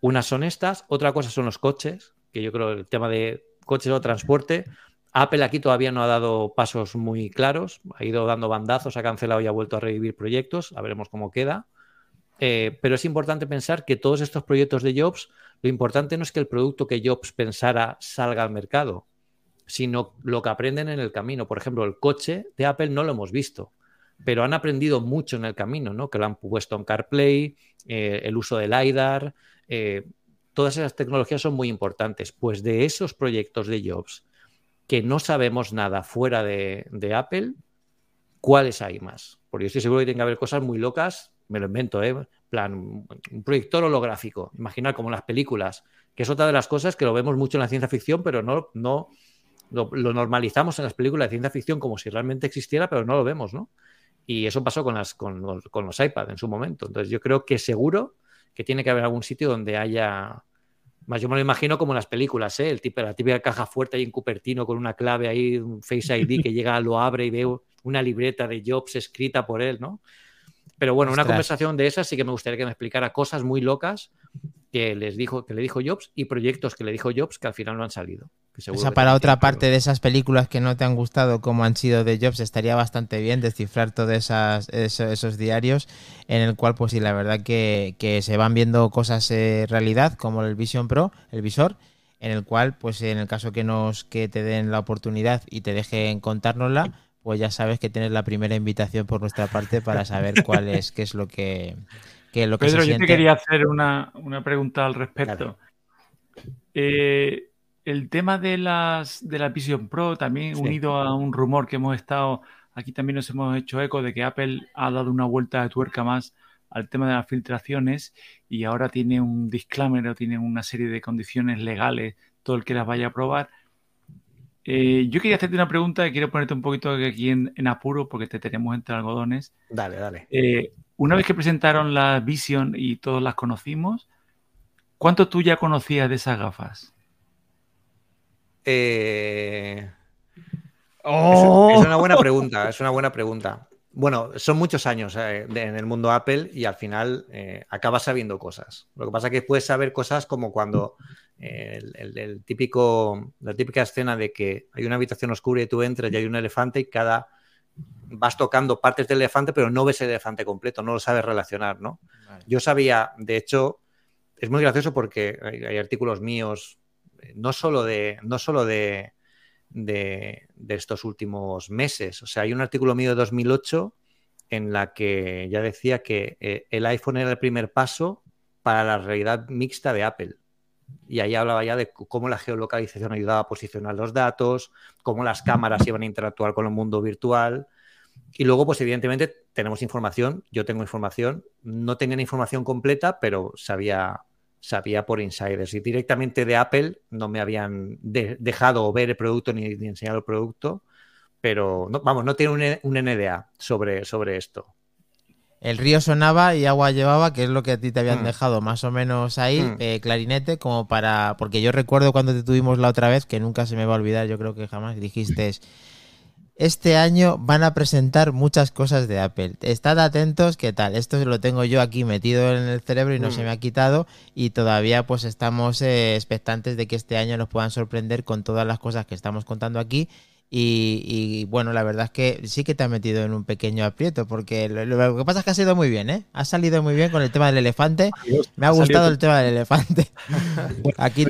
Unas son estas, otra cosa son los coches, que yo creo el tema de coches o transporte. Apple aquí todavía no ha dado pasos muy claros, ha ido dando bandazos, ha cancelado y ha vuelto a revivir proyectos, a veremos cómo queda. Eh, pero es importante pensar que todos estos proyectos de Jobs, lo importante no es que el producto que Jobs pensara salga al mercado, sino lo que aprenden en el camino. Por ejemplo, el coche de Apple no lo hemos visto, pero han aprendido mucho en el camino, ¿no? Que lo han puesto en CarPlay, eh, el uso del LiDAR, eh, todas esas tecnologías son muy importantes. Pues de esos proyectos de Jobs que no sabemos nada fuera de, Apple, ¿cuáles hay más? Porque yo estoy seguro que tiene que haber cosas muy locas, me lo invento, ¿eh? plan, un proyector holográfico, imaginar como las películas, que es otra de las cosas que lo vemos mucho en la ciencia ficción, pero no, no lo, lo normalizamos en las películas de ciencia ficción como si realmente existiera, pero no lo vemos, ¿no? Y eso pasó con, las, con, con los iPad en su momento. Entonces yo creo que seguro que tiene que haber algún sitio donde haya. Más yo me lo imagino como en las películas, ¿eh? El tipo, la típica caja fuerte ahí en Cupertino con una clave ahí, un Face ID que llega, lo abre y ve una libreta de Jobs escrita por él, ¿no? Pero bueno, una conversación de esas sí que me gustaría que me explicara cosas muy locas que les dijo, que le dijo Jobs y proyectos que le dijo Jobs que al final no han salido. Esa que para otra parte de esas películas que no te han gustado como han sido de Jobs, estaría bastante bien descifrar todos esas, esos diarios en el cual pues sí, la verdad que, que se van viendo cosas eh, realidad como el Vision Pro, el visor, en el cual pues en el caso que nos que te den la oportunidad y te dejen contárnosla, pues ya sabes que tienes la primera invitación por nuestra parte para saber cuál es, qué es lo que, qué es lo que Pedro, se yo siente. te quería hacer una, una pregunta al respecto. Eh, el tema de las de la Vision Pro, también Sí. unido a un rumor que hemos estado, aquí también nos hemos hecho eco de que Apple ha dado una vuelta de tuerca más al tema de las filtraciones y ahora tiene un disclaimer o tiene una serie de condiciones legales, todo el que las vaya a probar. Eh, yo quería hacerte una pregunta y quiero ponerte un poquito aquí en, en apuro porque te tenemos entre algodones. Dale, dale. Eh, una vez que presentaron la Vision y todos las conocimos, ¿cuánto tú ya conocías de esas gafas? Eh, ¡Oh! Es, es una buena pregunta, es una buena pregunta. Bueno, son muchos años eh, de- en el mundo Apple y al final eh, acabas sabiendo cosas. Lo que pasa es que puedes saber cosas como cuando eh, el, el- el típico, la típica escena de que hay una habitación oscura y tú entras y hay un elefante y cada vas tocando partes del elefante, pero no ves el elefante completo, no lo sabes relacionar, ¿no? Vale. Yo sabía, de hecho, es muy gracioso porque hay, hay artículos míos no solo de, no solo de, de, estos últimos meses. O sea, hay un artículo mío de 2008 en la que ya decía que eh, el iPhone era el primer paso para la realidad mixta de Apple. Y ahí hablaba ya de cómo la geolocalización ayudaba a posicionar los datos, cómo las cámaras iban a interactuar con el mundo virtual. Y luego, pues evidentemente, tenemos información, yo tengo información, no tenían información completa, pero sabía sabía por insiders y directamente de Apple no me habían dejado ver el producto ni, enseñado el producto, pero no, vamos, no tiene un, NDA sobre, sobre esto. El río sonaba y agua llevaba, que es lo que a ti te habían mm. dejado más o menos ahí, mm. eh, clarinete, como para. Porque yo recuerdo cuando te tuvimos la otra vez, que nunca se me va a olvidar, yo creo que jamás dijiste este año van a presentar muchas cosas de Apple. Estad atentos, ¿qué tal? Esto lo tengo yo aquí metido en el cerebro y no se mm. me ha quitado y todavía pues estamos eh, expectantes de que este año nos puedan sorprender con todas las cosas que estamos contando aquí. Y, bueno, la verdad es que sí que te ha metido en un pequeño aprieto, porque lo, que pasa es que ha sido muy bien, ¿eh? Ha salido muy bien con el tema del elefante. Me ha gustado el tema del elefante. Aquí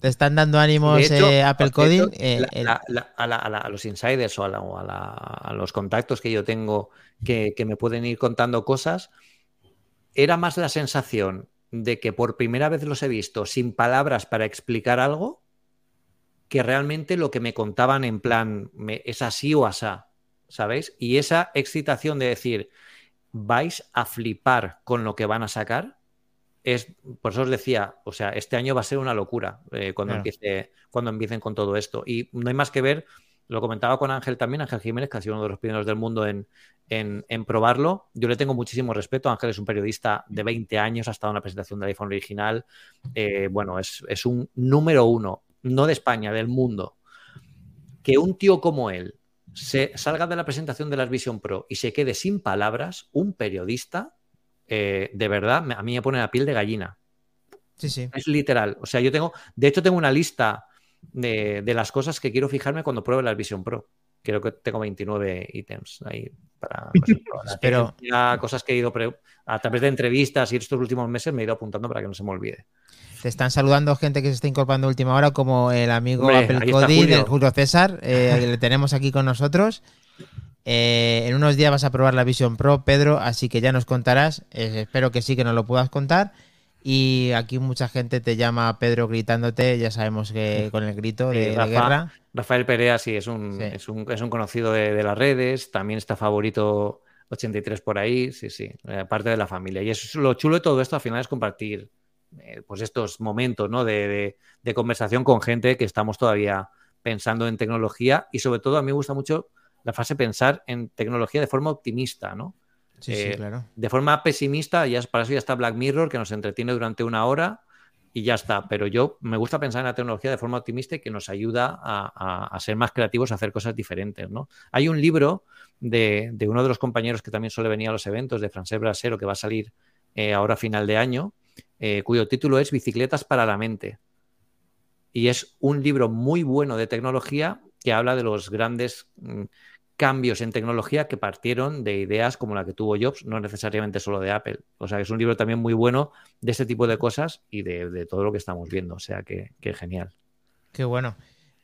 te están dando ánimos eh, Apple Coding. Eh, a, los insiders o, a, los contactos que yo tengo que, me pueden ir contando cosas, era más la sensación de que por primera vez los he visto sin palabras para explicar algo que realmente lo que me contaban en plan es así o asá, ¿sabéis? Y esa excitación de decir, vais a flipar con lo que van a sacar, es, por eso os decía, o sea, este año va a ser una locura eh, cuando, empiece, cuando empiecen con todo esto. Y no hay más que ver, lo comentaba con Ángel también, Ángel Jiménez, que ha sido uno de los primeros del mundo en, en, probarlo. Yo le tengo muchísimo respeto. Ángel es un periodista de 20 años, ha estado en la presentación del iPhone original. Eh, bueno, es, es un número uno, no de España, del mundo. Que un tío como él se salga de la presentación de la Vision Pro y se quede sin palabras, un periodista, eh, de verdad, a mí me pone la piel de gallina. Sí, sí. Es literal. O sea, yo tengo, de hecho, tengo una lista de, las cosas que quiero fijarme cuando pruebe la Vision Pro. Creo que tengo 29 ítems ahí para, Pero cosas que he ido a través de entrevistas y estos últimos meses me he ido apuntando para que no se me olvide. Te están saludando gente que se está incorporando a última hora, como el amigo Apple Cody del Julio César, eh, que le tenemos aquí con nosotros. Eh, en unos días vas a probar la Vision Pro, Pedro, así que ya nos contarás. Eh, espero que sí, que nos lo puedas contar. Y aquí mucha gente te llama Pedro gritándote, ya sabemos que con el grito de, guerra. Rafael Perea sí, es un, es un, es un conocido de, las redes, también está favorito 83 por ahí, sí, sí, eh, parte de la familia. Y es lo chulo de todo esto al final es compartir pues estos momentos ¿no? de, de conversación con gente que estamos todavía pensando en tecnología y sobre todo a mí me gusta mucho la fase pensar en tecnología de forma optimista, ¿no? Sí, sí, eh, claro. De forma pesimista, ya, para eso ya está Black Mirror, que nos entretiene durante una hora y ya está. Pero yo me gusta pensar en la tecnología de forma optimista y que nos ayuda a, ser más creativos, a hacer cosas diferentes, ¿no? Hay un libro de, uno de los compañeros que también suele venir a los eventos, de Francés Brasero, que va a salir eh, ahora a final de año, eh, cuyo título es Bicicletas para la mente. Y es un libro muy bueno de tecnología que habla de los grandes mm, cambios en tecnología que partieron de ideas como la que tuvo Jobs, no necesariamente solo de Apple. O sea, que es un libro también muy bueno de este tipo de cosas y de, todo lo que estamos viendo. O sea, que, genial. Qué bueno.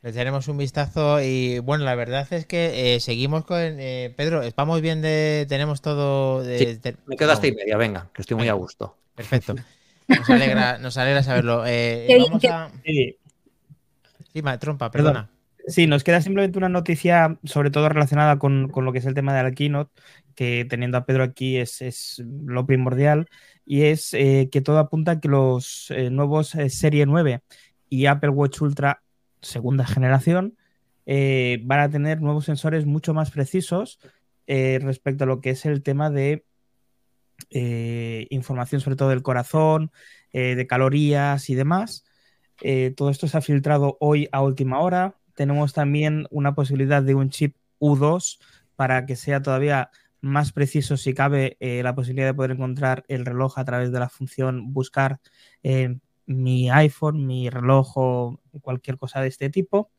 Le daremos un vistazo y bueno, la verdad es que eh, seguimos con... Eh, Pedro, ¿estamos bien de... tenemos todo... De, me quedo hasta y media, venga, que estoy muy a gusto. Perfecto. Nos alegra, nos alegra saberlo. Eh, vamos a... Sí, trompa, perdona. Sí, nos queda simplemente una noticia, sobre todo relacionada con, lo que es el tema de la keynote, que teniendo a Pedro aquí es, lo primordial, y es eh, que todo apunta a que los eh, nuevos eh, Serie 9 y Apple Watch Ultra segunda generación van a tener nuevos sensores mucho más precisos respecto a lo que es el tema de información sobre todo del corazón, de calorías y demás. todo esto se ha filtrado hoy a última hora tenemos también una posibilidad de un chip U2 para que sea todavía más preciso si cabe eh, la posibilidad de poder encontrar el reloj a través de la función buscar eh, mi iPhone, mi reloj o cualquier cosa de este tipo.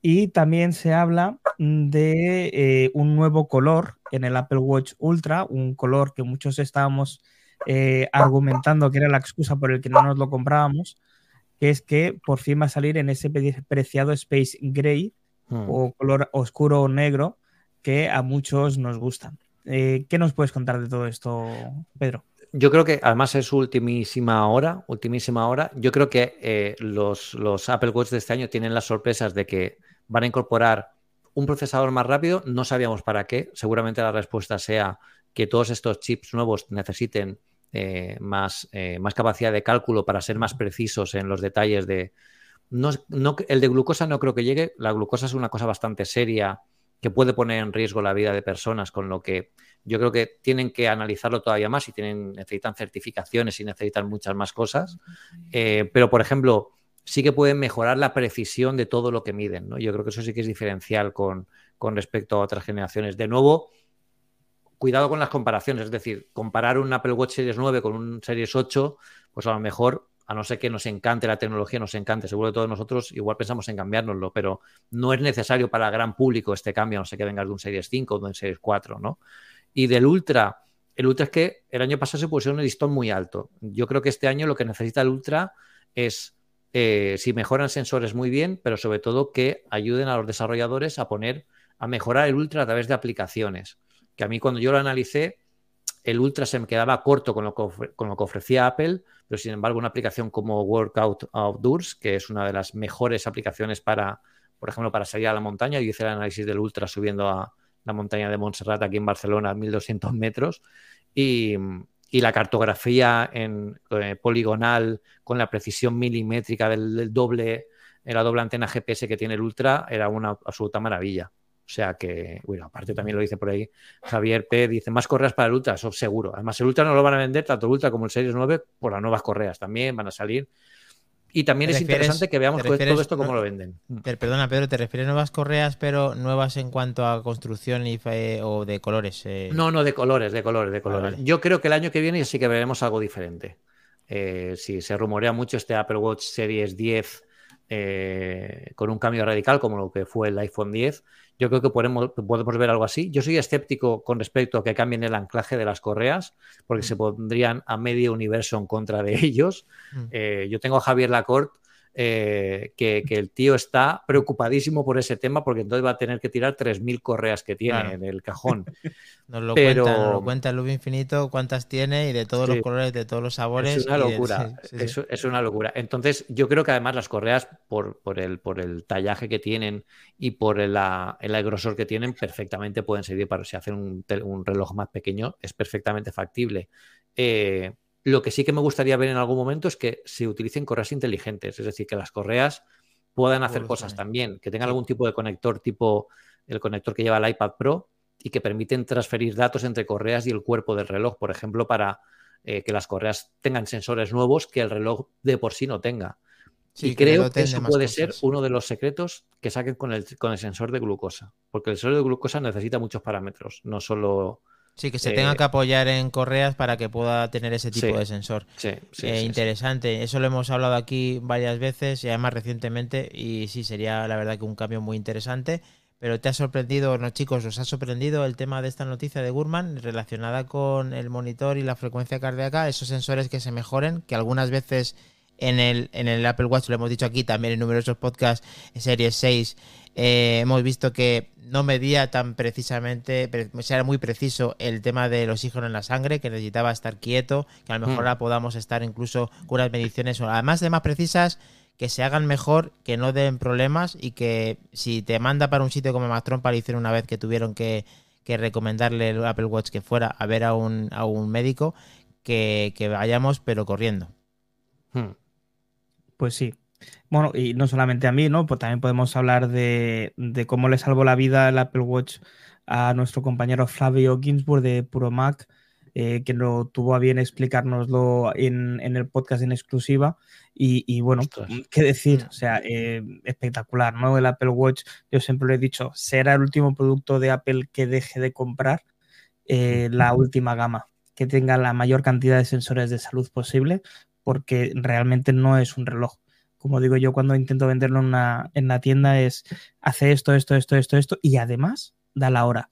Y también se habla de eh, un nuevo color en el Apple Watch Ultra, un color que muchos estábamos argumentando que era la excusa por el que no nos lo comprábamos, que es que por fin va a salir en ese preciado Space Gray Hmm. o color oscuro o negro que a muchos nos gustan. Eh, ¿Qué nos puedes contar de todo esto, Pedro? Yo creo que además es su ultimísima hora, ultimísima hora. Yo creo que eh, los, los Apple Watch de este año tienen las sorpresas de que van a incorporar un procesador más rápido. No sabíamos para qué. Seguramente la respuesta sea que todos estos chips nuevos necesiten eh, más, eh, más capacidad de cálculo para ser más precisos en los detalles de... No, no- el de glucosa no creo que llegue. La glucosa es una cosa bastante seria que puede poner en riesgo la vida de personas, con lo que yo creo que tienen que analizarlo todavía más y tienen, necesitan certificaciones y necesitan muchas más cosas. Eh, pero, por ejemplo, sí que pueden mejorar la precisión de todo lo que miden. ¿no? Yo creo que eso sí que es diferencial con, con respecto a otras generaciones. De nuevo, cuidado con las comparaciones. Es decir, comparar un Apple Watch Series 9 con un Series 8, pues a lo mejor, a no ser que nos encante la tecnología, nos encante. Seguro que todos nosotros igual pensamos en cambiárnoslo, pero no es necesario para el gran público este cambio, a no sé que vengas de un Series 5 o de un Series 4, ¿no? Y del Ultra, el Ultra es que el año pasado se pusieron el listón muy alto. Yo creo que este año lo que necesita el Ultra es, eh, si mejoran sensores muy bien, pero sobre todo que ayuden a los desarrolladores a poner, a mejorar el Ultra a través de aplicaciones. Que a mí cuando yo lo analicé, el Ultra se me quedaba corto con lo que, ofre- con lo que ofrecía Apple, pero sin embargo una aplicación como Workout Outdoors, que es una de las mejores aplicaciones para, por ejemplo, para salir a la montaña, yo hice el análisis del Ultra subiendo a la montaña de Montserrat aquí en Barcelona a 1200 metros y, y la cartografía en eh, poligonal con la precisión milimétrica del, del doble, la doble antena GPS que tiene el Ultra era una absoluta maravilla. O sea que, bueno, aparte también lo dice por ahí Javier P. Dice, más correas para el Ultra, eso seguro. Además, el Ultra no lo van a vender, tanto el Ultra como el Series 9, por las nuevas correas también van a salir. Y también ¿Te es interesante que veamos todo esto cómo no- lo venden. Te- perdona, Pedro, ¿te refieres a nuevas correas, pero nuevas en cuanto a construcción y fe- o de colores? eh? No, no, de colores, de colores, de colores. vale. Yo creo que el año que viene sí que veremos algo diferente. Eh, si se rumorea mucho este Apple Watch Series 10 eh, con un cambio radical como lo que fue el iPhone 10, yo creo que podemos, podemos ver algo así. Yo soy escéptico con respecto a que cambien el anclaje de las correas, porque se pondrían a medio universo en contra de ellos. Mm. Eh, yo tengo a Javier Lacorte, eh, que, que el tío está preocupadísimo por ese tema, porque entonces va a tener que tirar 3.000 correas que tiene Claro. en el cajón. Nos lo pero- cuenta, nos lo cuenta el Loop Infinito, cuántas tiene y de todos Sí. los colores, de todos los sabores. Es una de- locura, sí, sí, sí. Es, es una locura. Entonces, yo creo que además las correas, por, por, el, por el tallaje que tienen y por el, la- el grosor que tienen, perfectamente pueden servir para si hacen un reloj más pequeño, es perfectamente factible. Eh, lo que sí que me gustaría ver en algún momento es que se utilicen correas inteligentes, es decir, que las correas puedan hacer cosas también, que tengan algún tipo de conector tipo el conector que lleva el iPad Pro y que permiten transferir datos entre correas y el cuerpo del reloj, por ejemplo, para eh, que las correas tengan sensores nuevos que el reloj de por sí no tenga. Sí, y creo que eso puede cosas. ser uno de los secretos que saquen con el, con el sensor de glucosa, porque el sensor de glucosa necesita muchos parámetros, no solo... Sí, que se eh, tenga que apoyar en correas para que pueda tener ese tipo Sí, de sensor. Sí, sí, Eh, sí, sí. interesante, eso lo hemos hablado aquí varias veces y además recientemente y sí, sería la verdad que un cambio muy interesante. Pero te ha sorprendido, no chicos, os ha sorprendido el tema de esta noticia de Gurman relacionada con el monitor y la frecuencia cardíaca, esos sensores que se mejoren, que algunas veces en el, en el Apple Watch, lo hemos dicho aquí también en numerosos podcasts, Series 6, eh, hemos visto que no medía tan precisamente, pre- o sea, era muy preciso el tema del oxígeno en la sangre, que necesitaba estar quieto, que a lo mejor Mm. ahora podamos estar incluso con unas mediciones, además de más precisas, que se hagan mejor, que no den problemas y que si te manda para un sitio como Mac Trompa, lo hicieron una vez que tuvieron que, que recomendarle el Apple Watch que fuera a ver a un, a un médico, que, que vayamos pero corriendo. Hmm. Pues sí. Bueno, y no solamente a mí, ¿no? Pues también podemos hablar de, de cómo le salvó la vida el Apple Watch a nuestro compañero Flavio Ginsburg de Puro Mac, eh, que lo tuvo a bien explicárnoslo en, en el podcast en exclusiva. Y, y bueno, Ostras. qué decir, o sea, eh, espectacular, ¿no? El Apple Watch, yo siempre lo he dicho, será el último producto de Apple que deje de comprar eh, la última gama, que tenga la mayor cantidad de sensores de salud posible, porque realmente no es un reloj. Como digo yo cuando intento venderlo en, una, en la tienda es hace esto, esto, esto, esto, esto y además da la hora.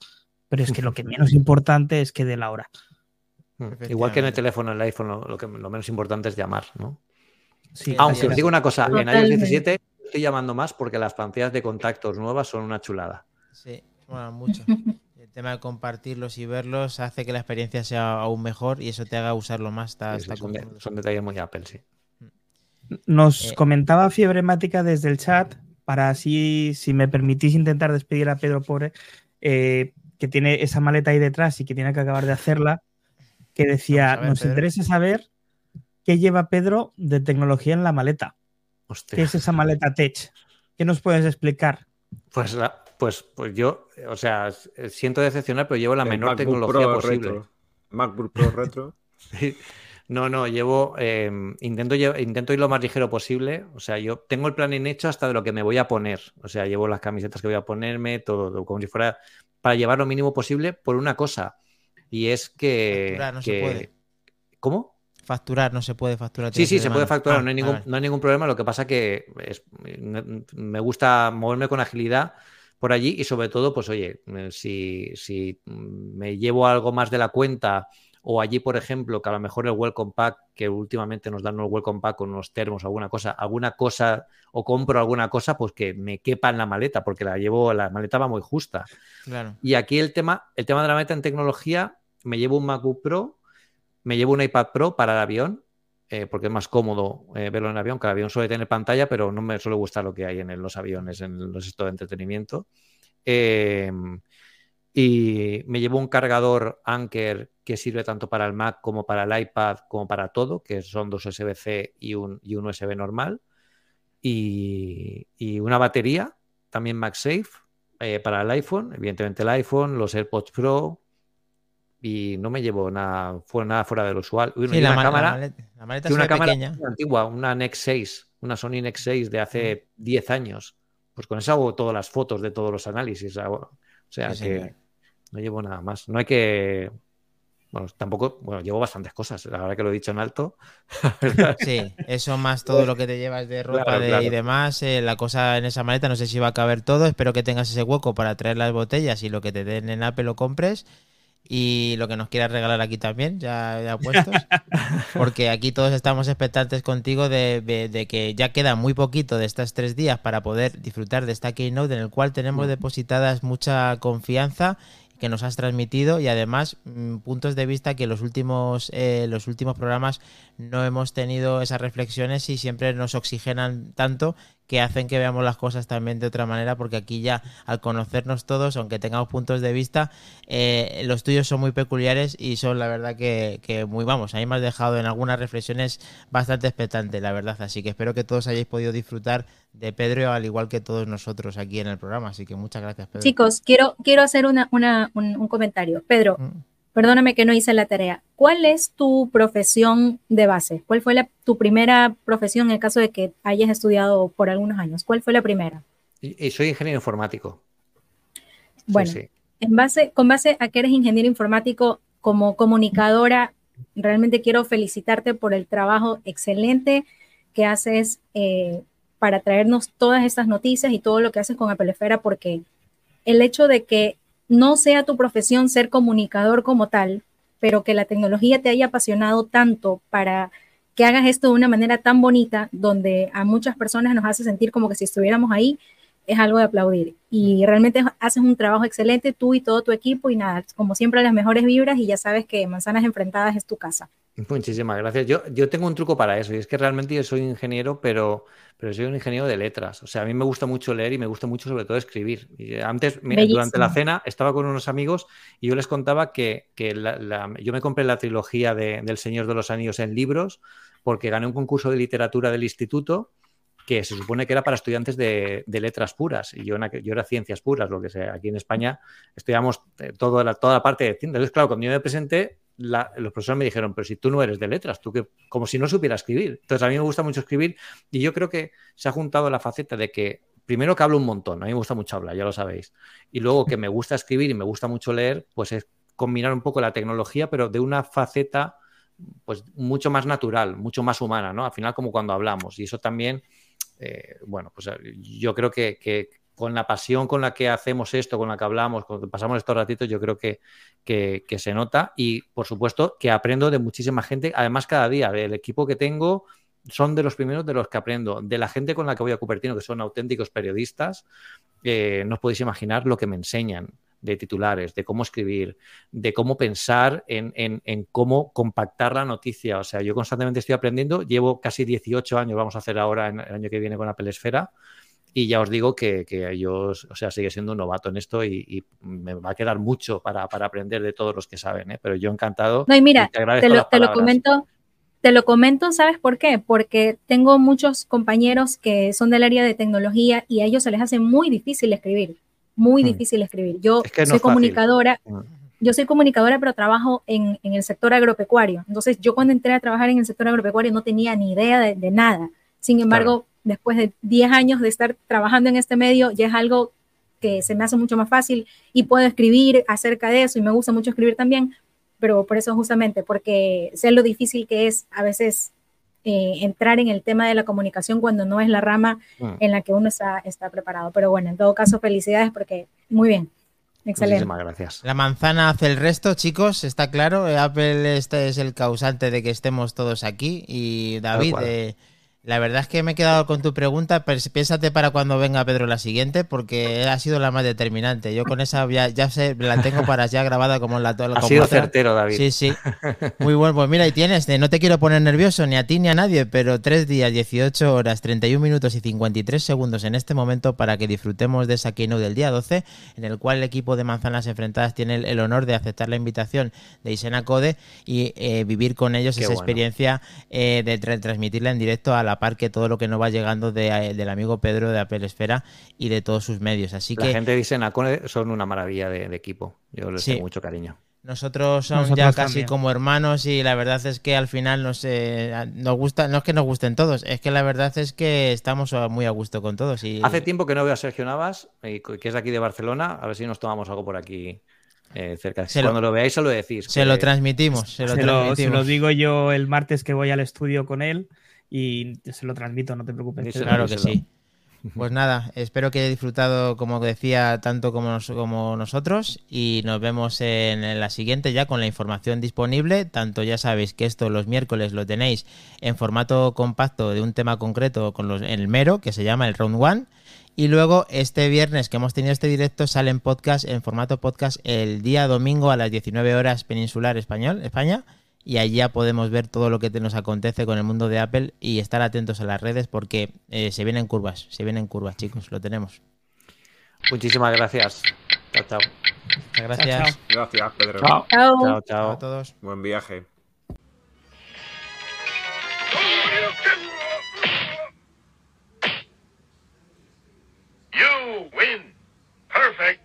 Pero es que lo que menos importante es que dé la hora. Igual que en el teléfono, en el iPhone, lo, lo que, lo menos importante es llamar, ¿no? Sí, Aunque os digo una cosa, en iOS Totalmente. 17 estoy llamando más porque las pantallas de contactos nuevas son una chulada. Sí, bueno, mucho. El tema de compartirlos y verlos hace que la experiencia sea aún mejor y eso te haga usarlo más. Está, Sí, está son, de- son detalles muy Apple, sí. Nos Eh. comentaba Fiebre Mática desde el chat, para así, si me permitís intentar despedir a Pedro Pobre, eh, que tiene esa maleta ahí detrás y que tiene que acabar de hacerla, que decía, ver, nos Pedro. interesa saber qué lleva Pedro de tecnología en la maleta. Hostia. ¿Qué es esa maleta Tech? ¿Qué nos puedes explicar? Pues, pues, pues yo, o sea, siento decepcionar, pero llevo la El menor MacBook tecnología Pro posible. retro. MacBook Pro retro. Sí. No, no, llevo, eh, intento, intento ir lo más ligero posible. O sea, yo tengo el planning hecho hasta de lo que me voy a poner. O sea, llevo las camisetas que voy a ponerme, todo, todo como si fuera para llevar lo mínimo posible por una cosa. Y es que. Facturar no se puede. ¿Cómo? Facturar, no se puede facturar. Sí, sí, se puede facturar, Ah, no, hay vale, ningún, no hay ningún problema. Lo que pasa que es- me- me gusta moverme con agilidad por allí y sobre todo, pues oye, eh, si, si me llevo algo más de la cuenta o allí, por ejemplo, que a lo mejor el Welcome Pack, que últimamente nos dan un Welcome Pack con unos termos, alguna cosa, alguna cosa o compro alguna cosa, pues que me quepa en la maleta, porque la llevo, la maleta va muy justa. Claro. Y aquí el tema, el tema de la maleta en tecnología, me llevo un MacBook Pro, me llevo un iPad Pro para el avión, eh, porque es más cómodo eh, verlo en el avión, que el avión suele tener pantalla, pero no me suele gustar lo que hay en el- los aviones, en los estos de entretenimiento. Eh, y me llevo un cargador Anker que sirve tanto para el Mac como para el iPad, como para todo, que son dos USB-C y un, y un USB normal. Y, y una batería, también MagSafe, eh, para el iPhone, evidentemente el iPhone, los AirPods Pro. Y no me llevo nada, fuera, nada fuera del usual. Uy, Sí, y la, una ma- la cámara, maleta, la maleta una cámara pequeña. antigua, una Nex 6, una Sony Nex 6 de hace 10 años. Pues con eso hago todas las fotos de todos los análisis. o sea Sí, que. No llevo nada más. No hay que. Bueno, tampoco. Bueno, llevo bastantes cosas. La verdad que lo he dicho en alto. Sí, eso más todo lo que te llevas de ropa Claro, de- claro. y demás, eh, la cosa en esa maleta, no sé si va a caber todo, espero que tengas ese hueco para traer las botellas y lo que te den en Apple lo compres y lo que nos quieras regalar aquí también, ya, ya puestos, porque aquí todos estamos expectantes contigo de, de- de que ya queda muy poquito de estos tres días para poder disfrutar de esta Keynote en el cual tenemos depositadas mucha confianza que nos has transmitido y además mm, puntos de vista que los últimos eh, los últimos programas no hemos tenido esas reflexiones y siempre nos oxigenan tanto que hacen que veamos las cosas también de otra manera porque aquí ya al conocernos todos aunque tengamos puntos de vista eh, los tuyos son muy peculiares y son la verdad que, que muy vamos a mí me has dejado en algunas reflexiones bastante expectante la verdad así que espero que todos hayáis podido disfrutar de Pedro al igual que todos nosotros aquí en el programa así que muchas gracias Pedro Chicos, quiero, quiero hacer una, una- un, un comentario. Pedro, Mm. Perdóname que no hice la tarea. ¿Cuál es tu profesión de base? ¿Cuál fue la- tu primera profesión en el caso de que hayas estudiado por algunos años? ¿Cuál fue la primera? Soy ingeniero informático. Bueno, sí. en base, con base a que eres ingeniero informático como comunicadora, realmente quiero felicitarte por el trabajo excelente que haces eh, para traernos todas estas noticias y todo lo que haces con Apple Esfera, porque el hecho de que no sea tu profesión ser comunicador como tal, pero que la tecnología te haya apasionado tanto para que hagas esto de una manera tan bonita, donde a muchas personas nos hace sentir como que si estuviéramos ahí, es algo de aplaudir. Y realmente haces un trabajo excelente tú y todo tu equipo y nada, como siempre las mejores vibras y ya sabes que Manzanas Enfrentadas es tu casa. Muchísimas gracias. Yo, yo tengo un truco para eso, y es que realmente yo soy ingeniero, pero, pero soy un ingeniero de letras. O sea, a mí me gusta mucho leer y me gusta mucho sobre todo escribir. Y antes, mira, durante la cena, estaba con unos amigos y yo les contaba que, que la- la- yo me compré la trilogía de- del Señor de los Anillos en libros porque gané un concurso de literatura del instituto que se supone que era para estudiantes de, letras puras y yo, era ciencias puras, lo que sea. Aquí en España estudiamos eh, toda la, toda la parte de ciencias. Entonces, claro, cuando yo me presenté, los profesores me dijeron, pero si tú no eres de letras, tú que como si no supiera escribir. Entonces, a mí me gusta mucho escribir y yo creo que se ha juntado la faceta de que, primero que hablo un montón, a mí me gusta mucho hablar, ya lo sabéis, y luego que me gusta escribir y me gusta mucho leer, pues es combinar un poco la tecnología, pero de una faceta pues mucho más natural, mucho más humana, ¿no? Al final como cuando hablamos y eso también, eh, bueno, pues eh, yo creo que, con la pasión con la que hacemos esto, con la que hablamos, con que pasamos estos ratitos, yo creo que, que, se nota. Y por supuesto que aprendo de muchísima gente, además cada día, del equipo que tengo, son de los primeros de los que aprendo. De la gente con la que voy a Cupertino, que son auténticos periodistas, eh, no os podéis imaginar lo que me enseñan de titulares, de cómo escribir, de cómo pensar en, cómo compactar la noticia. O sea, yo constantemente estoy aprendiendo, llevo casi 18 años, vamos a hacer ahora en el año que viene con Apple Esfera, y ya os digo que, que yo, o sea, sigue siendo un novato en esto y, me va a quedar mucho para, aprender de todos los que saben, ¿eh? pero yo encantado. No, y mira, te, lo, te lo comento, te lo comento, ¿sabes por qué? Porque tengo muchos compañeros que son del área de tecnología y a ellos se les hace muy difícil escribir, muy hmm. difícil escribir. Yo soy comunicadora, hmm. yo soy comunicadora, pero trabajo en, el sector agropecuario. Entonces, yo cuando entré a trabajar en el sector agropecuario no tenía ni idea de, nada. Sin embargo, después de 10 años de estar trabajando en este medio, ya es algo que se me hace mucho más fácil y puedo escribir acerca de eso y me gusta mucho escribir también, pero por eso justamente, porque sé lo difícil que es a veces eh, entrar en el tema de la comunicación cuando no es la rama mm. en la que uno está, está preparado. Pero bueno, en todo caso, felicidades porque muy bien. Excelente. Muchísimas gracias. La manzana hace el resto, chicos, está claro. Apple este es el causante de que estemos todos aquí. Y David, la verdad es que me he quedado con tu pregunta, pero piénsate para cuando venga Pedro la siguiente, porque ha sido la más determinante. Yo con esa ya, ya sé, la tengo para ya grabada como la Ha sido certero, David. Sí, sí. Muy bueno, pues mira, y tienes, no te quiero poner nervioso ni a ti ni a nadie, pero tres días, 18 horas, 31 minutos y 53 segundos en este momento para que disfrutemos de esa keynote del día 12, en el cual el equipo de Manzanas Enfrentadas tiene el, honor de aceptar la invitación de Isena Code y eh, vivir con ellos esa experiencia eh, de transmitirla en directo a la par que todo lo que nos va llegando eh, del amigo Pedro de Apple Esfera y de todos sus medios. Así la que. La gente dice Nacone son una maravilla de, equipo. Yo les tengo mucho cariño. Nosotros somos ya casi como hermanos y la verdad es que al final nos, nos gusta, no es que nos gusten todos, es que la verdad es que estamos muy a gusto con todos. Y... Hace tiempo que no veo a Sergio Navas, que es de aquí de Barcelona, a ver si nos tomamos algo por aquí eh, cerca. Cuando lo, veáis se lo decís. Se lo transmitimos. Se lo, transmitimos. se lo digo yo el martes que voy al estudio con él y se lo transmito, no te preocupes. Claro que sí. Pues nada, espero que haya disfrutado, como decía, tanto como, como nosotros y nos vemos en, la siguiente ya con la información disponible. Tanto ya sabéis que esto los miércoles lo tenéis en formato compacto de un tema concreto con los, en el mero, que se llama el Round One. Y luego este viernes que hemos tenido este directo sale en podcast, en formato podcast, el día domingo a las 19 horas peninsular español, España y allá podemos ver todo lo que nos acontece con el mundo de Apple y estar atentos a las redes porque eh, se vienen curvas, se vienen curvas, chicos, lo tenemos. Muchísimas gracias. Chao, chao. Muchas Gracias. Gracias, Pedro. Chao. Chao, chao. chao a todos. Buen viaje. You win. Perfect.